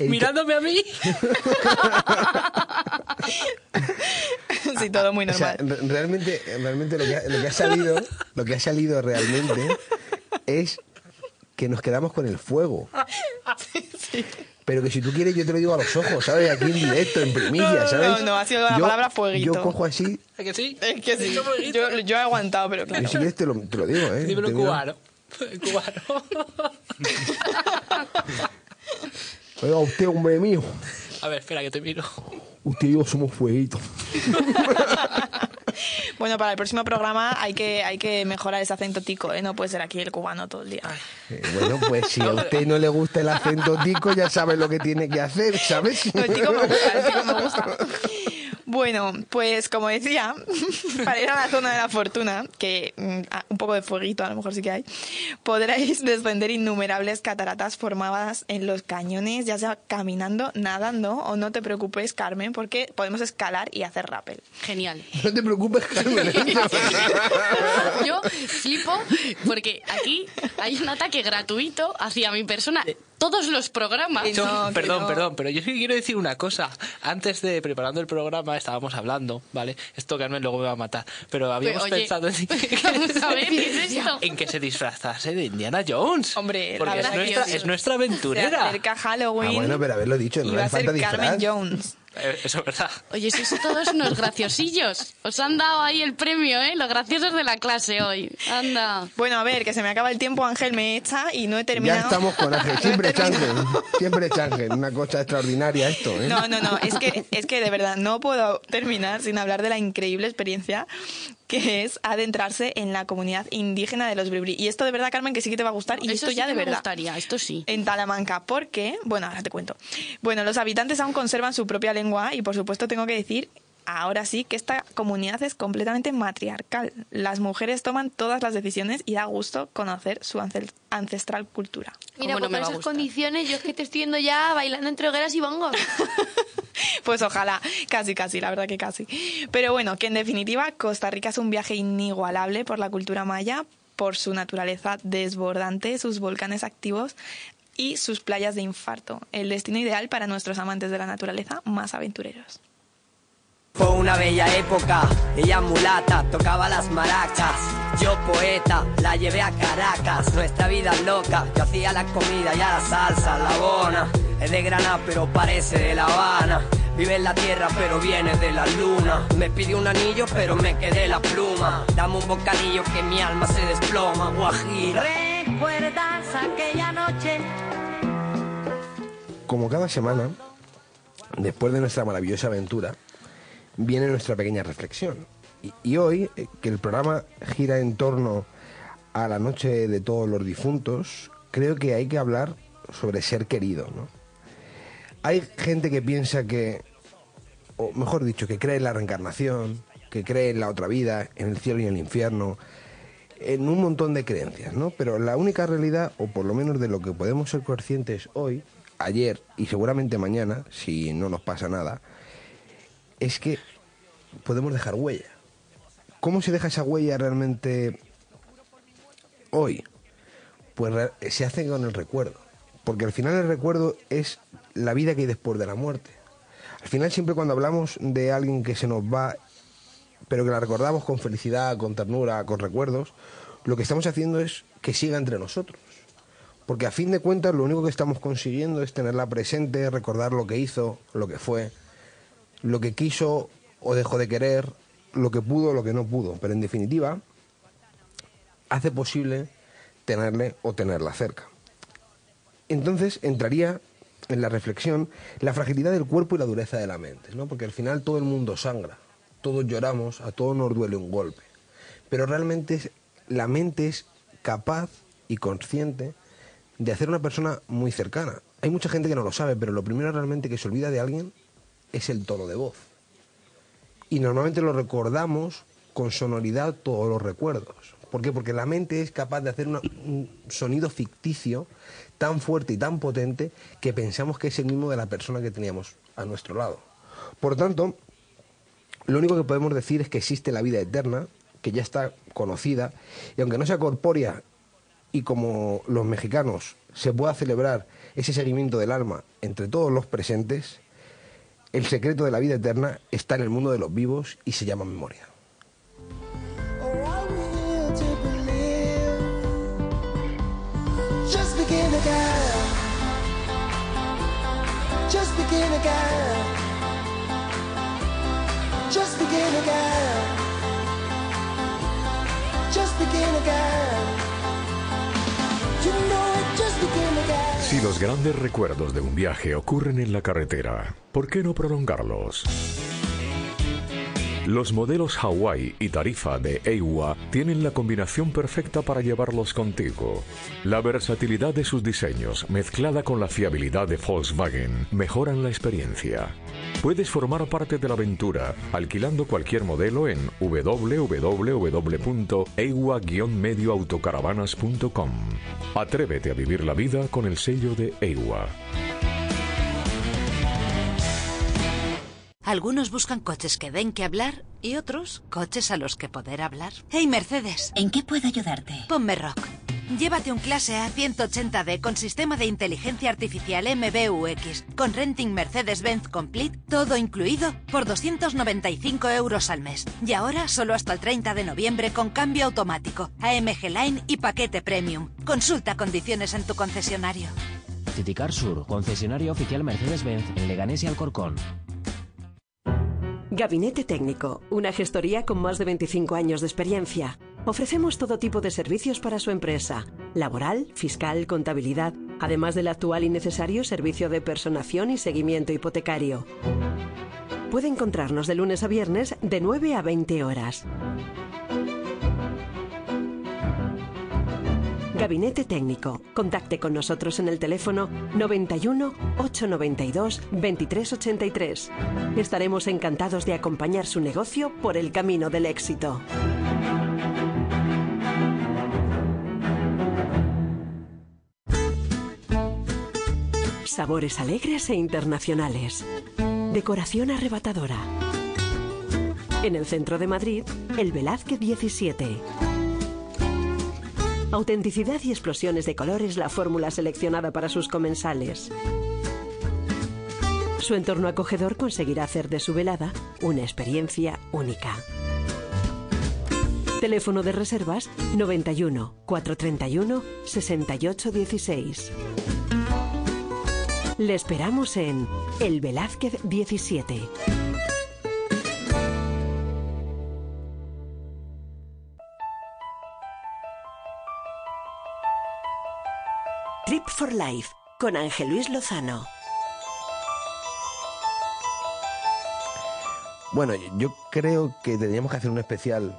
Mirándome a mí. Sí, todo muy O sea, normal. re- realmente, realmente lo que, ha, lo que ha salido, lo que ha salido realmente es que nos quedamos con el fuego. Pero que si tú quieres yo te lo digo a los ojos, ¿sabes? Aquí en directo, en primicia, No, ¿sabes? no, no, ha sido la Yo- palabra fueguito. Yo cojo así, ¿A que sí? Es que sí, yo, yo he aguantado, pero y claro. si quieres te lo, te lo digo, ¿eh? Dímelo en cubano. En cubano. Oiga, usted, hombre mío, A ver, espera que te miro. Usted y yo somos fueguitos. Bueno, para el próximo programa hay que, hay que mejorar ese acento tico, ¿eh? No puede ser aquí el cubano todo el día. Eh, bueno, pues si a usted no le gusta el acento tico, ya sabe lo que tiene que hacer, ¿sabes? No, el tico me gusta, el tico me gusta. Bueno, pues como decía, para ir a la zona de la fortuna, que mm, ah, un poco de fueguito a lo mejor sí que hay, podréis descender innumerables cataratas formadas en los cañones, ya sea caminando, nadando o no te preocupes, Carmen, porque podemos escalar y hacer rappel. Genial. No te preocupes, Carmen. Yo flipo porque aquí hay un ataque gratuito hacia mi persona. Todos los programas. Yo- perdón, perdón, pero yo sí que quiero decir una cosa. Antes de preparando el programa estábamos hablando, ¿vale? Esto Carmen luego me va a matar. Pero habíamos oye, pensado en, Vamos a ver, ¿qué es esto? en que se disfrazase de Indiana Jones. Hombre, porque la es nuestra, es nuestra Se aventurera. acerca Halloween Ah, bueno, pero haberlo dicho, no y va hace a ser falta Carmen disfraz. Jones. Eh, Eso es verdad. Oye, sois todos unos graciosillos. Os han dado ahí el premio, ¿eh? Los graciosos de la clase hoy. Anda. Bueno, a ver, que se me acaba el tiempo, Ángel me echa y no he terminado. Ya estamos con Ángel, siempre Ángel, siempre Ángel, una cosa extraordinaria esto, ¿eh? No, no, no, es que, es que de verdad no puedo terminar sin hablar de la increíble experiencia que es adentrarse en la comunidad indígena de los Bribri. Y esto de verdad, Carmen, que sí que te va a gustar. Y Eso esto sí ya que de me verdad. gustaría, esto sí. En Talamanca, porque, bueno, ahora te cuento. Bueno, los habitantes aún conservan su propia lengua y por supuesto tengo que decir ahora sí que esta comunidad es completamente matriarcal. Las mujeres toman todas las decisiones y da gusto conocer su ancestral cultura. Mira, ¿Cómo no pues con esas condiciones yo es que te estoy viendo ya bailando entre hogueras y bongos. Pues ojalá, casi, casi, la verdad que casi. Pero bueno, que en definitiva Costa Rica es un viaje inigualable por la cultura maya, por su naturaleza desbordante, sus volcanes activos y sus playas de infarto. El destino ideal para nuestros amantes de la naturaleza más aventureros. Fue una bella época, ella mulata, tocaba las maracas. Yo poeta, la llevé a Caracas, nuestra vida loca. Yo hacía la comida y a la salsa, la bona. Es de Granada pero parece de La Habana. Vive en la tierra pero viene de la luna. Me pidió un anillo pero me quedé la pluma. Dame un bocadillo que mi alma se desploma, guajira. ¿Recuerdas aquella noche? Como cada semana, después de nuestra maravillosa aventura, viene nuestra pequeña reflexión. Y, y hoy, eh, que el programa gira en torno a la noche de todos los difuntos, creo que hay que hablar sobre ser querido, ¿no? Hay gente que piensa que, o mejor dicho, que cree en la reencarnación, que cree en la otra vida, en el cielo y en el infierno, en un montón de creencias, ¿no? Pero la única realidad, o por lo menos de lo que podemos ser conscientes hoy, ayer y seguramente mañana, si no nos pasa nada, es que podemos dejar huella. ¿Cómo se deja esa huella realmente hoy? Pues se hace con el recuerdo. Porque al final el recuerdo es la vida que hay después de la muerte. Al final siempre cuando hablamos de alguien que se nos va, pero que la recordamos con felicidad, con ternura, con recuerdos, lo que estamos haciendo es que siga entre nosotros. Porque a fin de cuentas lo único que estamos consiguiendo es tenerla presente, recordar lo que hizo, lo que fue, lo que quiso o dejó de querer, lo que pudo lo que no pudo. Pero en definitiva, hace posible tenerle o tenerla cerca. Entonces entraría en la reflexión la fragilidad del cuerpo y la dureza de la mente, ¿no? Porque al final todo el mundo sangra, todos lloramos, a todos nos duele un golpe. Pero realmente la mente es capaz y consciente de hacer una persona muy cercana. Hay mucha gente que no lo sabe, pero lo primero realmente que se olvida de alguien es el tono de voz. Y normalmente lo recordamos con sonoridad todos los recuerdos. ¿Por qué? Porque la mente es capaz de hacer un sonido ficticio tan fuerte y tan potente que pensamos que es el mismo de la persona que teníamos a nuestro lado. Por tanto, lo único que podemos decir es que existe la vida eterna, que ya está conocida, y aunque no sea corpórea y como los mexicanos se pueda celebrar ese seguimiento del alma entre todos los presentes, el secreto de la vida eterna está en el mundo de los vivos y se llama memoria. Grandes recuerdos de un viaje ocurren en la carretera, ¿por qué no prolongarlos? Los modelos Hawaii y Tarifa de EIWA tienen la combinación perfecta para llevarlos contigo. La versatilidad de sus diseños, mezclada con la fiabilidad de Volkswagen, mejoran la experiencia. Puedes formar parte de la aventura alquilando cualquier modelo en www.eiwa-medioautocaravanas.com. Atrévete a vivir la vida con el sello de EIWA. Algunos buscan coches que den que hablar y otros coches a los que poder hablar. Hey Mercedes. ¿En qué puedo ayudarte? Ponme rock. Llévate un clase A180D con sistema de inteligencia artificial MBUX, con renting Mercedes-Benz Complete, todo incluido, por 295 euros al mes. Y ahora solo hasta el 30 de noviembre con cambio automático, AMG Line y paquete premium. Consulta condiciones en tu concesionario. Citicar Sur, concesionario oficial Mercedes-Benz en Leganés y Alcorcón. Gabinete Técnico, una gestoría con más de 25 años de experiencia. Ofrecemos todo tipo de servicios para su empresa, laboral, fiscal, contabilidad, además del actual y necesario servicio de personación y seguimiento hipotecario. Puede encontrarnos de lunes a viernes de 9 a 20 horas. Gabinete Técnico. Contacte con nosotros en el teléfono 91 892 2383. Estaremos encantados de acompañar su negocio por el camino del éxito. Sabores alegres e internacionales. Decoración arrebatadora. En el centro de Madrid, el Velázquez 17. Autenticidad y explosiones de colores la fórmula seleccionada para sus comensales. Su entorno acogedor conseguirá hacer de su velada una experiencia única. Teléfono de reservas 91 431 6816. Le esperamos en El Velázquez 17. Life con Ángel Luis Lozano. Bueno, yo creo que tendríamos que hacer un especial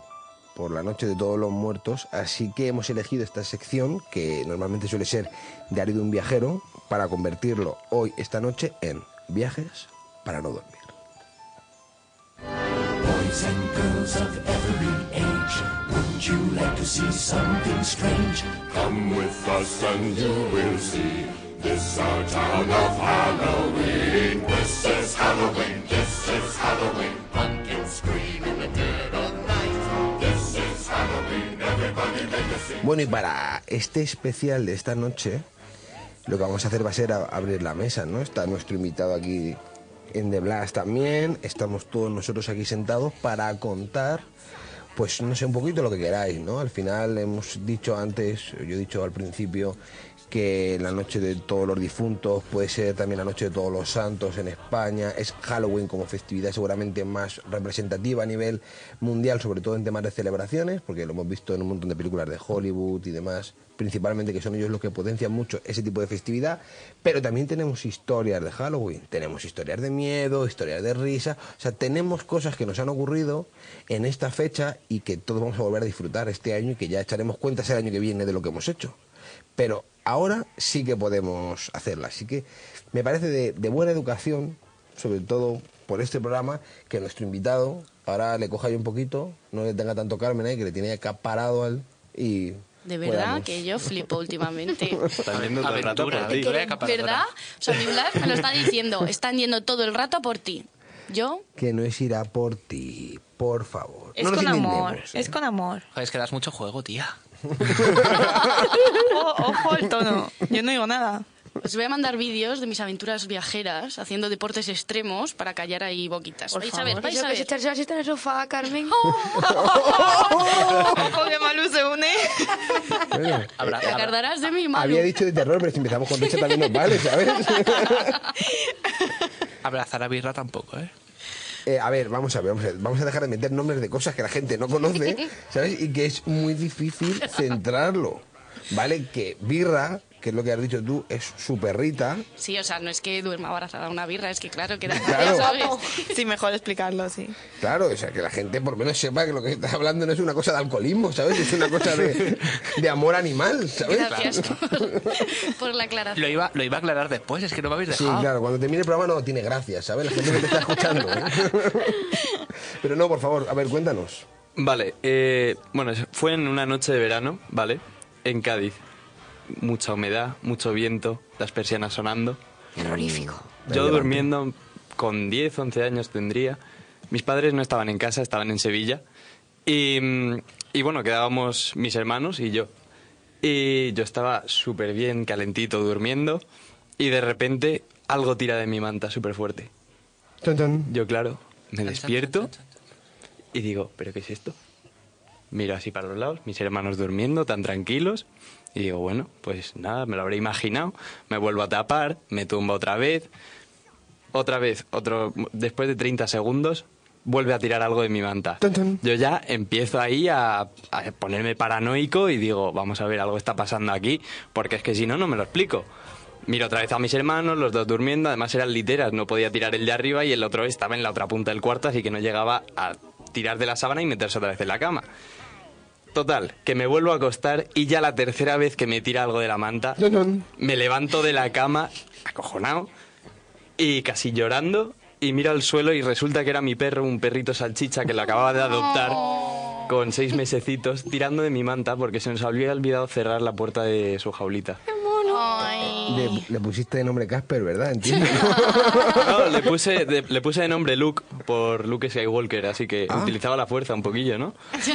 por la noche de todos los muertos, así que hemos elegido esta sección, que normalmente suele ser Diario de un viajero, para convertirlo hoy, esta noche, en viajes para no dormir. Boys and girls of every age, would you like to see something strange? Come with us and you will see. This our town of Halloween. This is Halloween. This is Halloween. Pumpkins scream in the dead of night. This is Halloween. Everybody make a scene. Bueno, y para este especial de esta noche, lo que vamos a hacer va a ser a- abrir la mesa, ¿no? Está nuestro invitado aquí en The Blast también, estamos todos nosotros aquí sentados para contar, pues no sé, un poquito lo que queráis, ¿no? Al final hemos dicho antes, yo he dicho al principio, que la noche de todos los difuntos puede ser también la noche de todos los santos en España, es Halloween como festividad seguramente más representativa a nivel mundial, sobre todo en temas de celebraciones, porque lo hemos visto en un montón de películas de Hollywood y demás, principalmente que son ellos los que potencian mucho ese tipo de festividad, pero también tenemos historias de Halloween, tenemos historias de miedo, historias de risa, o sea, tenemos cosas que nos han ocurrido en esta fecha y que todos vamos a volver a disfrutar este año y que ya echaremos cuentas el año que viene de lo que hemos hecho. Pero ahora sí que podemos hacerla, así que me parece de, de buena educación, sobre todo por este programa, que nuestro invitado ahora le coja ahí un poquito, no le tenga tanto Carmen ahí, que le tiene acaparado al y De verdad podamos. que yo flipo últimamente. Están yendo todo el rato por ti. ¿Verdad? O sea, mi Blas me lo está diciendo. Están yendo todo el rato a por ti. Yo, que no es ir a por ti, por favor. Es No con amor, ¿eh? es con amor. Joder, es que das mucho juego, tía. Ojo al tono. Yo no digo nada. os voy a mandar vídeos de mis aventuras viajeras haciendo deportes extremos para callar ahí boquitas. Por vais a ver, vais Eso a que es ver. echarse la siesta en el sofá, Carmen. Ojo que Malú se une. Bueno, Habrá- Te habrá- acordarás de Malu. había dicho de terror, pero si empezamos con risa también nos vale, ¿sabes? abrazar a birra tampoco, ¿eh? Eh, a ver, vamos a ver, vamos a ver, vamos a dejar de meter nombres de cosas que la gente no conoce, ¿sabes? Y que es muy difícil centrarlo, ¿vale? Que birra, que es lo que has dicho tú, es su perrita, Sí, o sea, no es que duerma abrazada a una birra, es que claro que da Claro. Sí, mejor explicarlo, sí. Claro, o sea, que la gente por lo menos sepa que lo que estás hablando no es una cosa de alcoholismo, ¿sabes? Es una cosa de, de amor animal, ¿sabes? Gracias por, por la aclaración. Lo iba, lo iba a aclarar después, es que no me habéis Sí, dejado. claro, cuando termine el programa no tiene gracia, ¿sabes? La gente que te está escuchando. ¿eh? Pero no, por favor, a ver, cuéntanos. Vale, eh, bueno, fue en una noche de verano, ¿vale? En Cádiz. Mucha humedad, mucho viento, las persianas sonando. Terrorífico. Yo durmiendo con 10, 11 años tendría. Mis padres no estaban en casa, estaban en Sevilla. Y, y bueno, quedábamos mis hermanos y yo. Y yo estaba súper bien, calentito, durmiendo. Y de repente algo tira de mi manta súper fuerte. Yo, claro, me despierto y digo, ¿pero qué es esto? Miro así para los lados, mis hermanos durmiendo, tan tranquilos. Y digo, bueno, pues nada, me lo habré imaginado. Me vuelvo a tapar, me tumbo otra vez. Otra vez, otro, después de 30 segundos, vuelve a tirar algo de mi manta. Yo ya empiezo ahí a, a ponerme paranoico y digo, vamos a ver, algo está pasando aquí, porque es que si no, no me lo explico. Miro otra vez a mis hermanos, los dos durmiendo, además eran literas, no podía tirar el de arriba y el otro estaba en la otra punta del cuarto, así que no llegaba a tirar de la sábana y meterse otra vez en la cama. Total, que me vuelvo a acostar y ya la tercera vez que me tira algo de la manta, me levanto de la cama, acojonado, y casi llorando, y miro al suelo y resulta que era mi perro, un perrito salchicha que lo acababa de adoptar con seis mesecitos, tirando de mi manta porque se nos había olvidado cerrar la puerta de su jaulita. Le, le pusiste de nombre Casper, ¿verdad? Entiendo. No, le puse, de, le puse de nombre Luke por Luke Skywalker, así que Ah. utilizaba la fuerza un poquillo, ¿no? Sí,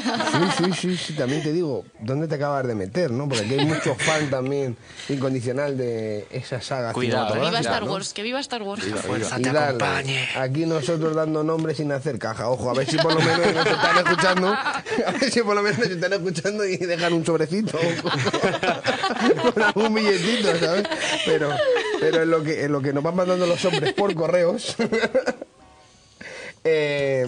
sí, sí, sí, también te digo, ¿dónde te acabas de meter, no? Porque aquí hay mucho fan también incondicional de esa saga Cuidado. Que viva Star ¿no? Wars, que viva Star Wars. Y dale, Aquí nosotros dando nombres sin hacer caja. Ojo, a ver si por lo menos nos están escuchando. A ver si por lo menos nos están escuchando y dejan un sobrecito. Con algún billetito, ¿sabes? Pero, pero en, lo que, en lo que nos van mandando los hombres por correos. eh,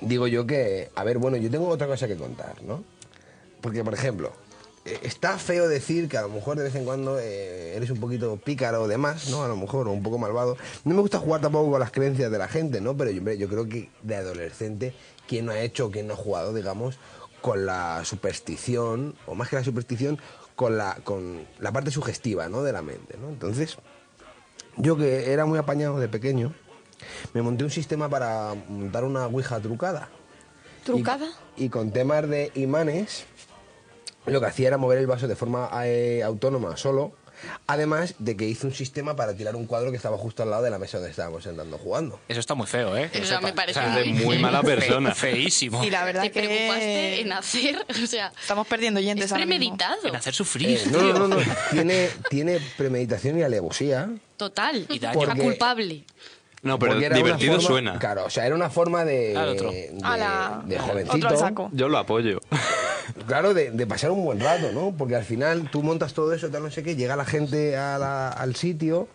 digo yo que. A ver, bueno, yo tengo otra cosa que contar, ¿no? Porque, por ejemplo, eh, está feo decir que a lo mejor de vez en cuando eh, eres un poquito pícaro o demás, ¿no? A lo mejor, o un poco malvado. No me gusta jugar tampoco con las creencias de la gente, ¿no? Pero yo, creo que de adolescente, ¿quién no ha hecho o quién no ha jugado, digamos, con la superstición, o más que la superstición, con la, con la parte sugestiva, ¿no? De la mente, ¿no? Entonces, yo que era muy apañado de pequeño, me monté un sistema para montar una ouija trucada. ¿Trucada? Y con temas de imanes, lo que hacía era mover el vaso de forma eh, autónoma solo, además de que hice un sistema para tirar un cuadro que estaba justo al lado de la mesa donde estábamos sentando jugando. Eso está muy feo, ¿eh? Eso me parece O sea, muy de feo. mala persona. Fe- feísimo. Y la verdad Te que preocupaste en hacer, o sea, estamos perdiendo oyentes es ahora mismo. premeditado. En hacer sufrir. Eh, no, no, no, no, Tiene, tiene premeditación y alevosía. Total. Y daño. Porque- culpable. No, pero divertido forma- suena. Claro, o sea, era una forma de, Al otro. de, Ala. de Otro jovencito. saco. Yo lo apoyo. Claro, de, de pasar un buen rato, ¿no? Porque al final tú montas todo eso, tal no sé qué, llega la gente a la- al sitio,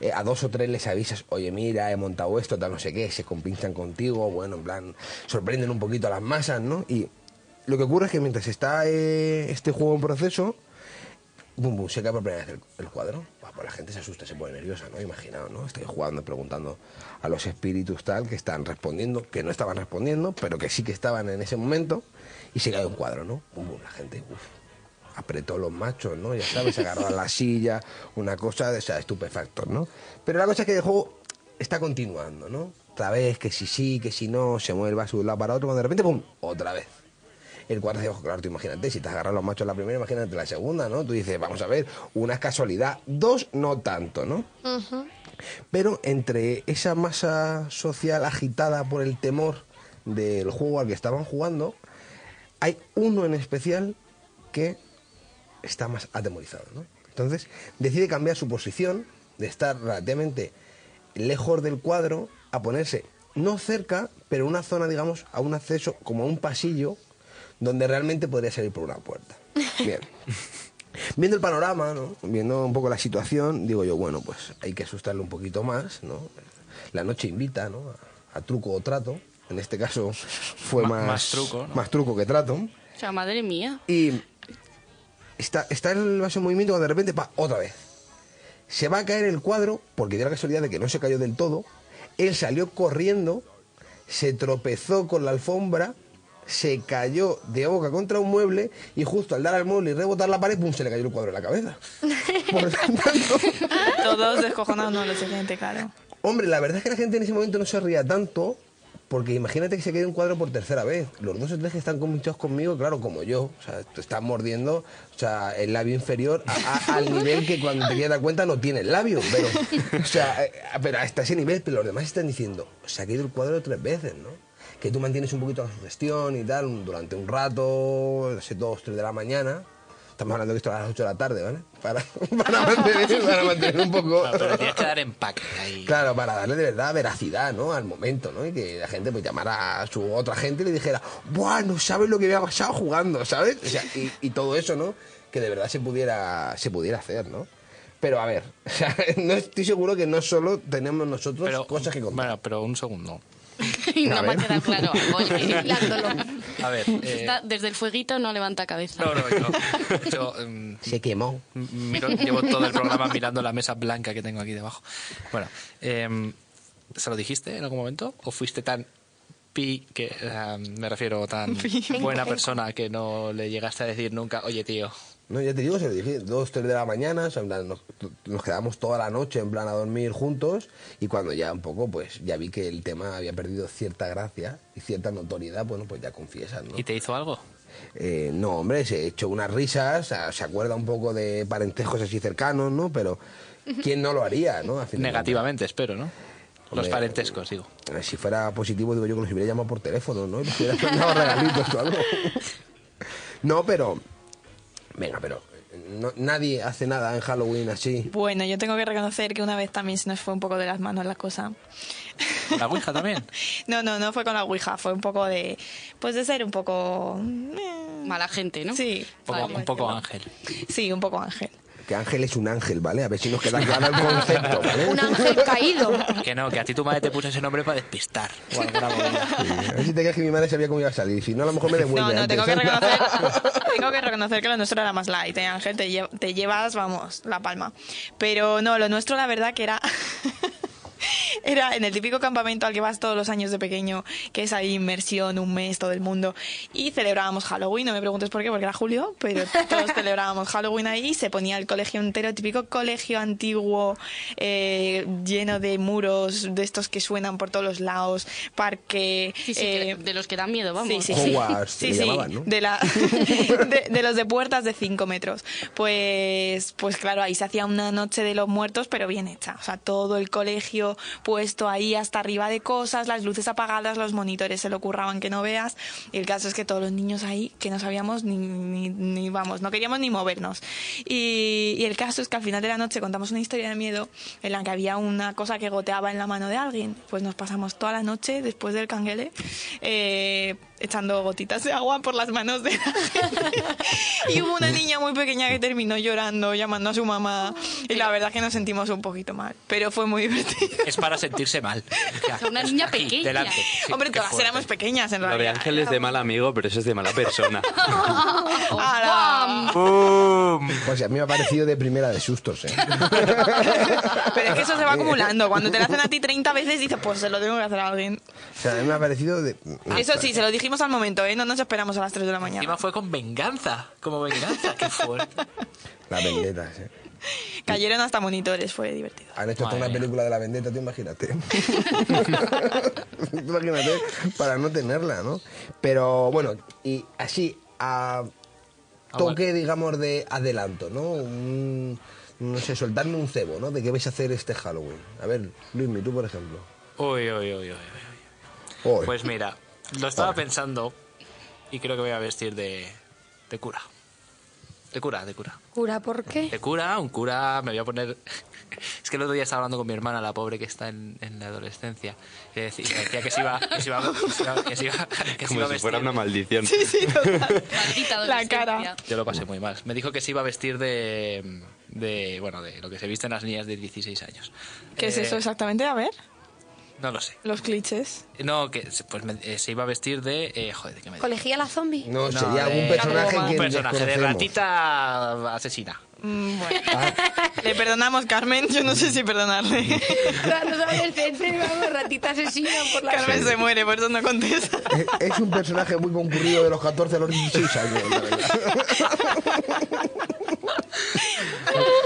eh, a dos o tres les avisas, oye, mira, he montado esto, tal no sé qué, se compinchan contigo, bueno, en plan, sorprenden un poquito a las masas, ¿no? Y lo que ocurre es que mientras está eh, este juego en proceso, bum, bum, se cae por primera vez el, el cuadro. Pues la gente se asusta, se pone nerviosa, ¿no? Imaginaos, ¿no? Estoy jugando, preguntando a los espíritus tal, que están respondiendo, que no estaban respondiendo, pero que sí que estaban en ese momento, y se cae un cuadro, ¿no? Bum, bum, la gente, uff, apretó los machos, ¿no? Ya sabes, se agarró a la silla, una cosa de esa estupefactor, ¿no? Pero la cosa es que el juego está continuando, ¿no? Otra vez, que si sí, que si no, se mueve el vaso de un lado para otro, cuando de repente, ¡pum! Otra vez. El cuadro de abajo, claro, tú imagínate, si te has agarrado los machos la primera, imagínate la segunda, ¿no? Tú dices, vamos a ver, una es casualidad, dos no tanto, ¿no? Pero entre esa masa social agitada por el temor del juego al que estaban jugando, hay uno en especial que está más atemorizado, ¿no? Entonces decide cambiar su posición de estar relativamente lejos del cuadro a ponerse no cerca, pero en una zona, digamos, a un acceso como a un pasillo donde realmente podría salir por una puerta. Bien. Viendo el panorama, ¿no? viendo un poco la situación, digo yo, bueno, pues hay que asustarle un poquito más, ¿no? La noche invita, ¿no? A, a truco o trato. En este caso fue más, más truco, ¿no? más truco que trato. O sea, madre mía. Y está, está el vaso en movimiento cuando de repente, pa, otra vez. Se va a caer el cuadro, porque dio la casualidad de que no se cayó del todo. Él salió corriendo, se tropezó con la alfombra, se cayó de boca contra un mueble y justo al dar al mueble y rebotar la pared, ¡pum! se le cayó el cuadro en la cabeza. Por lo tanto, Todos descojonados, no lo siguiente, claro. Hombre, la verdad es que la gente en ese momento no se ría tanto, porque imagínate que se quede un cuadro por tercera vez. Los dos o tres que están convinchados conmigo, claro, como yo, o sea, te están mordiendo, o sea, el labio inferior a- a- al nivel que cuando te quieres dar cuenta no tiene el labio, pero, o sea, eh, pero hasta ese nivel, pero los demás están diciendo, se ha caído el cuadro tres veces, ¿no? Que tú mantienes un poquito la sugestión y tal, durante un rato, no sé, dos, tres de la mañana. Estamos hablando de esto a las 8 de la tarde, ¿vale? Para, para, mantener, para mantener un poco... No, pero tienes que dar empaque ahí. Claro, para darle de verdad veracidad, ¿no? Al momento, ¿no? Y que la gente pues llamara a su otra gente y le dijera, ¡buah! No sabes lo que me ha pasado jugando, ¿sabes? O sea, y, y todo eso, ¿no? Que de verdad se pudiera, se pudiera hacer, ¿no? Pero a ver, o sea, no estoy seguro que no solo tenemos nosotros Pero, cosas que contar. Bueno, pero un segundo. Y A no me ha ver. quedado claro. A ver, eh, Está- desde el fueguito no levanta cabeza. no, no, yo, yo, em, Se quemó. miro- llevo todo el programa mirando la mesa blanca que tengo aquí debajo. Bueno, em, ¿se lo dijiste en algún momento? ¿O fuiste tan pi, que eh, me refiero tan buena persona que no le llegaste a decir nunca, oye tío, No, ya te digo, se lo dije, dos, tres de la mañana, o sea, en plan, nos, nos quedamos toda la noche en plan a dormir juntos y cuando ya un poco, pues ya vi que el tema había perdido cierta gracia y cierta notoriedad, bueno, pues ya confiesas, ¿no? ¿y te hizo algo? Eh, no, hombre, se echó unas risas, o sea, se acuerda un poco de parentescos así cercanos, ¿no? Pero ¿quién no lo haría, no? Negativamente, espero, ¿no? Los parentescos, digo. cuentas. Si fuera positivo, digo yo que los hubiera llamado por teléfono, ¿no? Y les hubiera mandado regalitos o algo. No, pero... Venga, pero... no- nadie hace nada en Halloween así. Bueno, yo tengo que reconocer que una vez también se nos fue un poco de las manos la cosa. ¿La Ouija también? No, no, no fue con la Ouija, fue un poco de. Pues de ser un poco. Mala gente, ¿no? Sí. Un poco, un poco ángel. Sí, un poco ángel. Que Ángel es un ángel, ¿vale? A ver si nos queda claro el concepto, ¿vale? Un ángel caído. Que no, que a ti tu madre te puso ese nombre para despistar. O alguna. Sí, A ver si te crees que mi madre sabía cómo iba a salir. Si no, a lo mejor me devuelve No, no, antes, tengo que ¿eh? reconocer, tengo que reconocer que lo nuestro era más light, ¿eh, Ángel? Te, lle- te llevas, vamos, la palma. Pero no, lo nuestro la verdad que era... Era en el típico campamento al que vas todos los años de pequeño, que es ahí inmersión, un mes, todo el mundo. Y celebrábamos Halloween, no me preguntes por qué, porque era julio, pero todos celebrábamos Halloween ahí y se ponía el colegio entero, típico colegio antiguo, eh, lleno de muros, de estos que suenan por todos los lados, parque... Sí, sí, que- de los que dan miedo, vamos. Sí, sí, sí. Hogwarts, Sí, le sí, llamaban, ¿no? de, la, de, de los de puertas de 5 metros. Pues, pues claro, ahí se hacía una noche de los muertos, pero bien hecha. O sea, todo el colegio puesto ahí hasta arriba de cosas, las luces apagadas, los monitores se lo curraban que no veas. Y el caso es que todos los niños ahí, que no sabíamos ni, ni, vamos, no queríamos ni movernos. Y, y el caso es que al final de la noche contamos una historia de miedo en la que había una cosa que goteaba en la mano de alguien. Pues nos pasamos toda la noche después del canguele eh, echando gotitas de agua por las manos de la gente. Y hubo una niña muy pequeña que terminó llorando, llamando a su mamá. Y la verdad es que nos sentimos un poquito mal. Pero fue muy divertido. Es para sentirse mal. Una niña aquí, pequeña. Delante. Sí, Hombre, todas fuerte. éramos pequeñas en Lo de realidad. Ángel es de mal amigo, pero eso es de mala persona. ¡Hala! Pues a mí me ha parecido de primera de sustos, ¿eh? Pero es que eso se va acumulando. Cuando te lo hacen a ti 30 veces, dices, pues se lo tengo que hacer a alguien. O sea, a mí me ha parecido de... Eso sí, se lo dijimos al momento, ¿eh? No nos esperamos a las 3 de la mañana. Encima fue con venganza. Como venganza, qué fuerte. Las vendetas, ¿eh? Cayeron hasta monitores, fue divertido. Han hecho Madre toda una mía. película de la vendetta, tú imagínate. Tú imagínate para no tenerla, ¿no? Pero bueno, y así, a toque, digamos, de adelanto, ¿no? Un- no sé, soltarme un cebo, ¿no? De qué vais a hacer este Halloween. A ver, Luismi, tú, por ejemplo. Uy, uy, uy, uy, uy. Uy. Pues mira, lo estaba pensando y creo que voy a vestir de, de cura. De cura, de cura. ¿Cura por qué? De cura, un cura, me voy a poner... Es que el otro día estaba hablando con mi hermana, la pobre que está en, en la adolescencia. Y decía, decía que se iba, que se iba, que se iba, que se iba, que se Como iba a si fuera una maldición. Sí, sí, total. Maldita La cara. Yo lo pasé muy mal. Me dijo que se iba a vestir de, de bueno, de lo que se visten las niñas de 16 años. ¿Qué es Eh, eso exactamente? A ver, No lo sé. los clichés. No, que se- pues me- eh, se iba a vestir de... eh, joder, ¿de qué me ¿Colegiala zombie? No, No, sería algún de- personaje Un que Un personaje de desconocemos. ratita asesina. Mm, Bueno. Le perdonamos, Carmen. Yo no sé si perdonarle. Los adolescentes, vamos, ratita asesina por la Carmen se muere, por eso no contesta. Es- Es un personaje muy concurrido de los 14 a los 16 años, la verdad.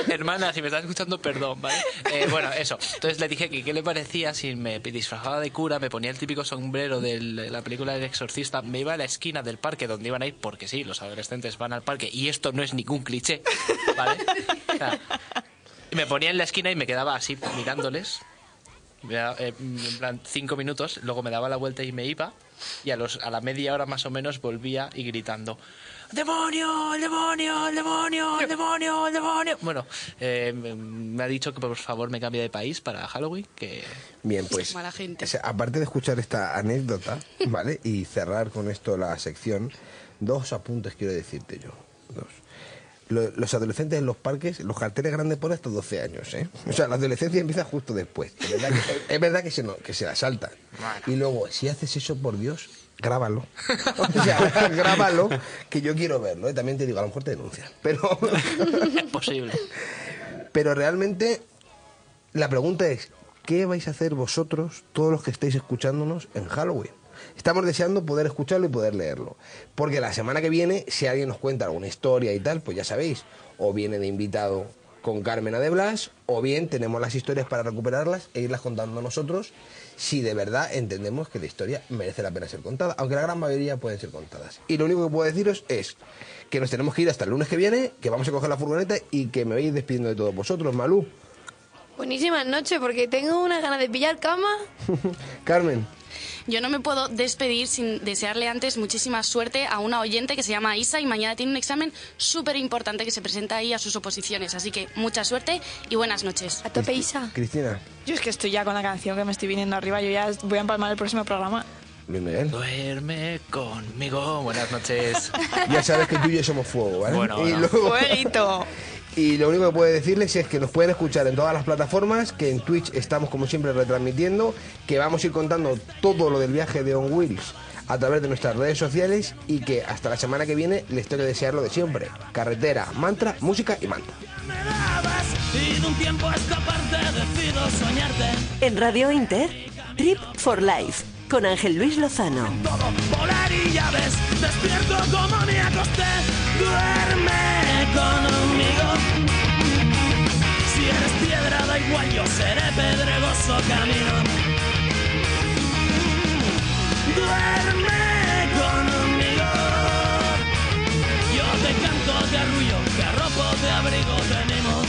Hermana, si me estás escuchando, perdón, ¿vale? Eh, bueno, eso. Entonces le dije que qué le parecía si me disfrazaba de cura, me ponía el típico sombrero de la película del exorcista, me iba a la esquina del parque donde iban a ir, porque sí, los adolescentes van al parque, y esto no es ningún cliché, ¿vale? O sea, me ponía en la esquina y me quedaba así mirándoles. Eh, en plan, cinco minutos, luego me daba la vuelta y me iba, y a, los, a la media hora más o menos volvía y gritando. ¡Demonio! ¡El demonio! ¡El demonio! ¡El demonio! ¡El demonio! Bueno, eh, me- me ha dicho que por favor me cambie de país para Halloween, que Bien, pues, Mala gente. o sea, aparte de escuchar esta anécdota, ¿vale? Y cerrar con esto la sección, dos apuntes quiero decirte yo. Dos. Lo- los adolescentes en los parques, los carteles grandes por hasta 12 años, ¿eh? O sea, la adolescencia empieza justo después. Es verdad que, es verdad que se, no- que se la saltan. Y luego, si haces eso, por Dios, grábalo. O sea, grábalo, que yo quiero verlo. ¿eh? También te digo, a lo mejor te denuncian. Pero... es posible. Pero realmente la pregunta es, ¿qué vais a hacer vosotros, todos los que estáis escuchándonos, en Halloween? Estamos deseando poder escucharlo y poder leerlo. Porque la semana que viene, si alguien nos cuenta alguna historia y tal, pues ya sabéis, o viene de invitado con Carmen de Blas, o bien tenemos las historias para recuperarlas e irlas contando nosotros si de verdad entendemos que la historia merece la pena ser contada, aunque la gran mayoría pueden ser contadas. Y lo único que puedo deciros es que nos tenemos que ir hasta el lunes que viene, que vamos a coger la furgoneta y que me vais despidiendo de todos vosotros, Malú. Buenísimas noches, porque tengo una ganas de pillar cama. Carmen. Yo no me puedo despedir sin desearle antes muchísima suerte a una oyente que se llama Isa y mañana tiene un examen súper importante que se presenta ahí a sus oposiciones. Así que mucha suerte y buenas noches. A tope, Isa. Cristina. Yo es que estoy ya con la canción que me estoy viniendo arriba. Yo ya voy a empalmar el próximo programa. Luis Miguel. Duerme conmigo. Buenas noches. Ya sabes que tú y yo somos fuego, ¿vale? Bueno, y, bueno. luego- Fueguito. Y lo único que puedo decirles es que nos pueden escuchar en todas las plataformas, que en Twitch estamos como siempre retransmitiendo, que vamos a ir contando todo lo del viaje de On Wheels a través de nuestras redes sociales y que hasta la semana que viene les tengo que desear lo de siempre. Carretera, mantra, música y manta. Y de un tiempo a esta parte decido soñarte. En Radio Inter, Trip for Life, con Ángel Luis Lozano. Todo volar y ya ves, despierto como me acosté, duerme conmigo. Si eres piedra da igual, yo seré pedregoso camino. Duerme conmigo. Yo te canto, te arrullo, te arropo, te abrigo, tenemos.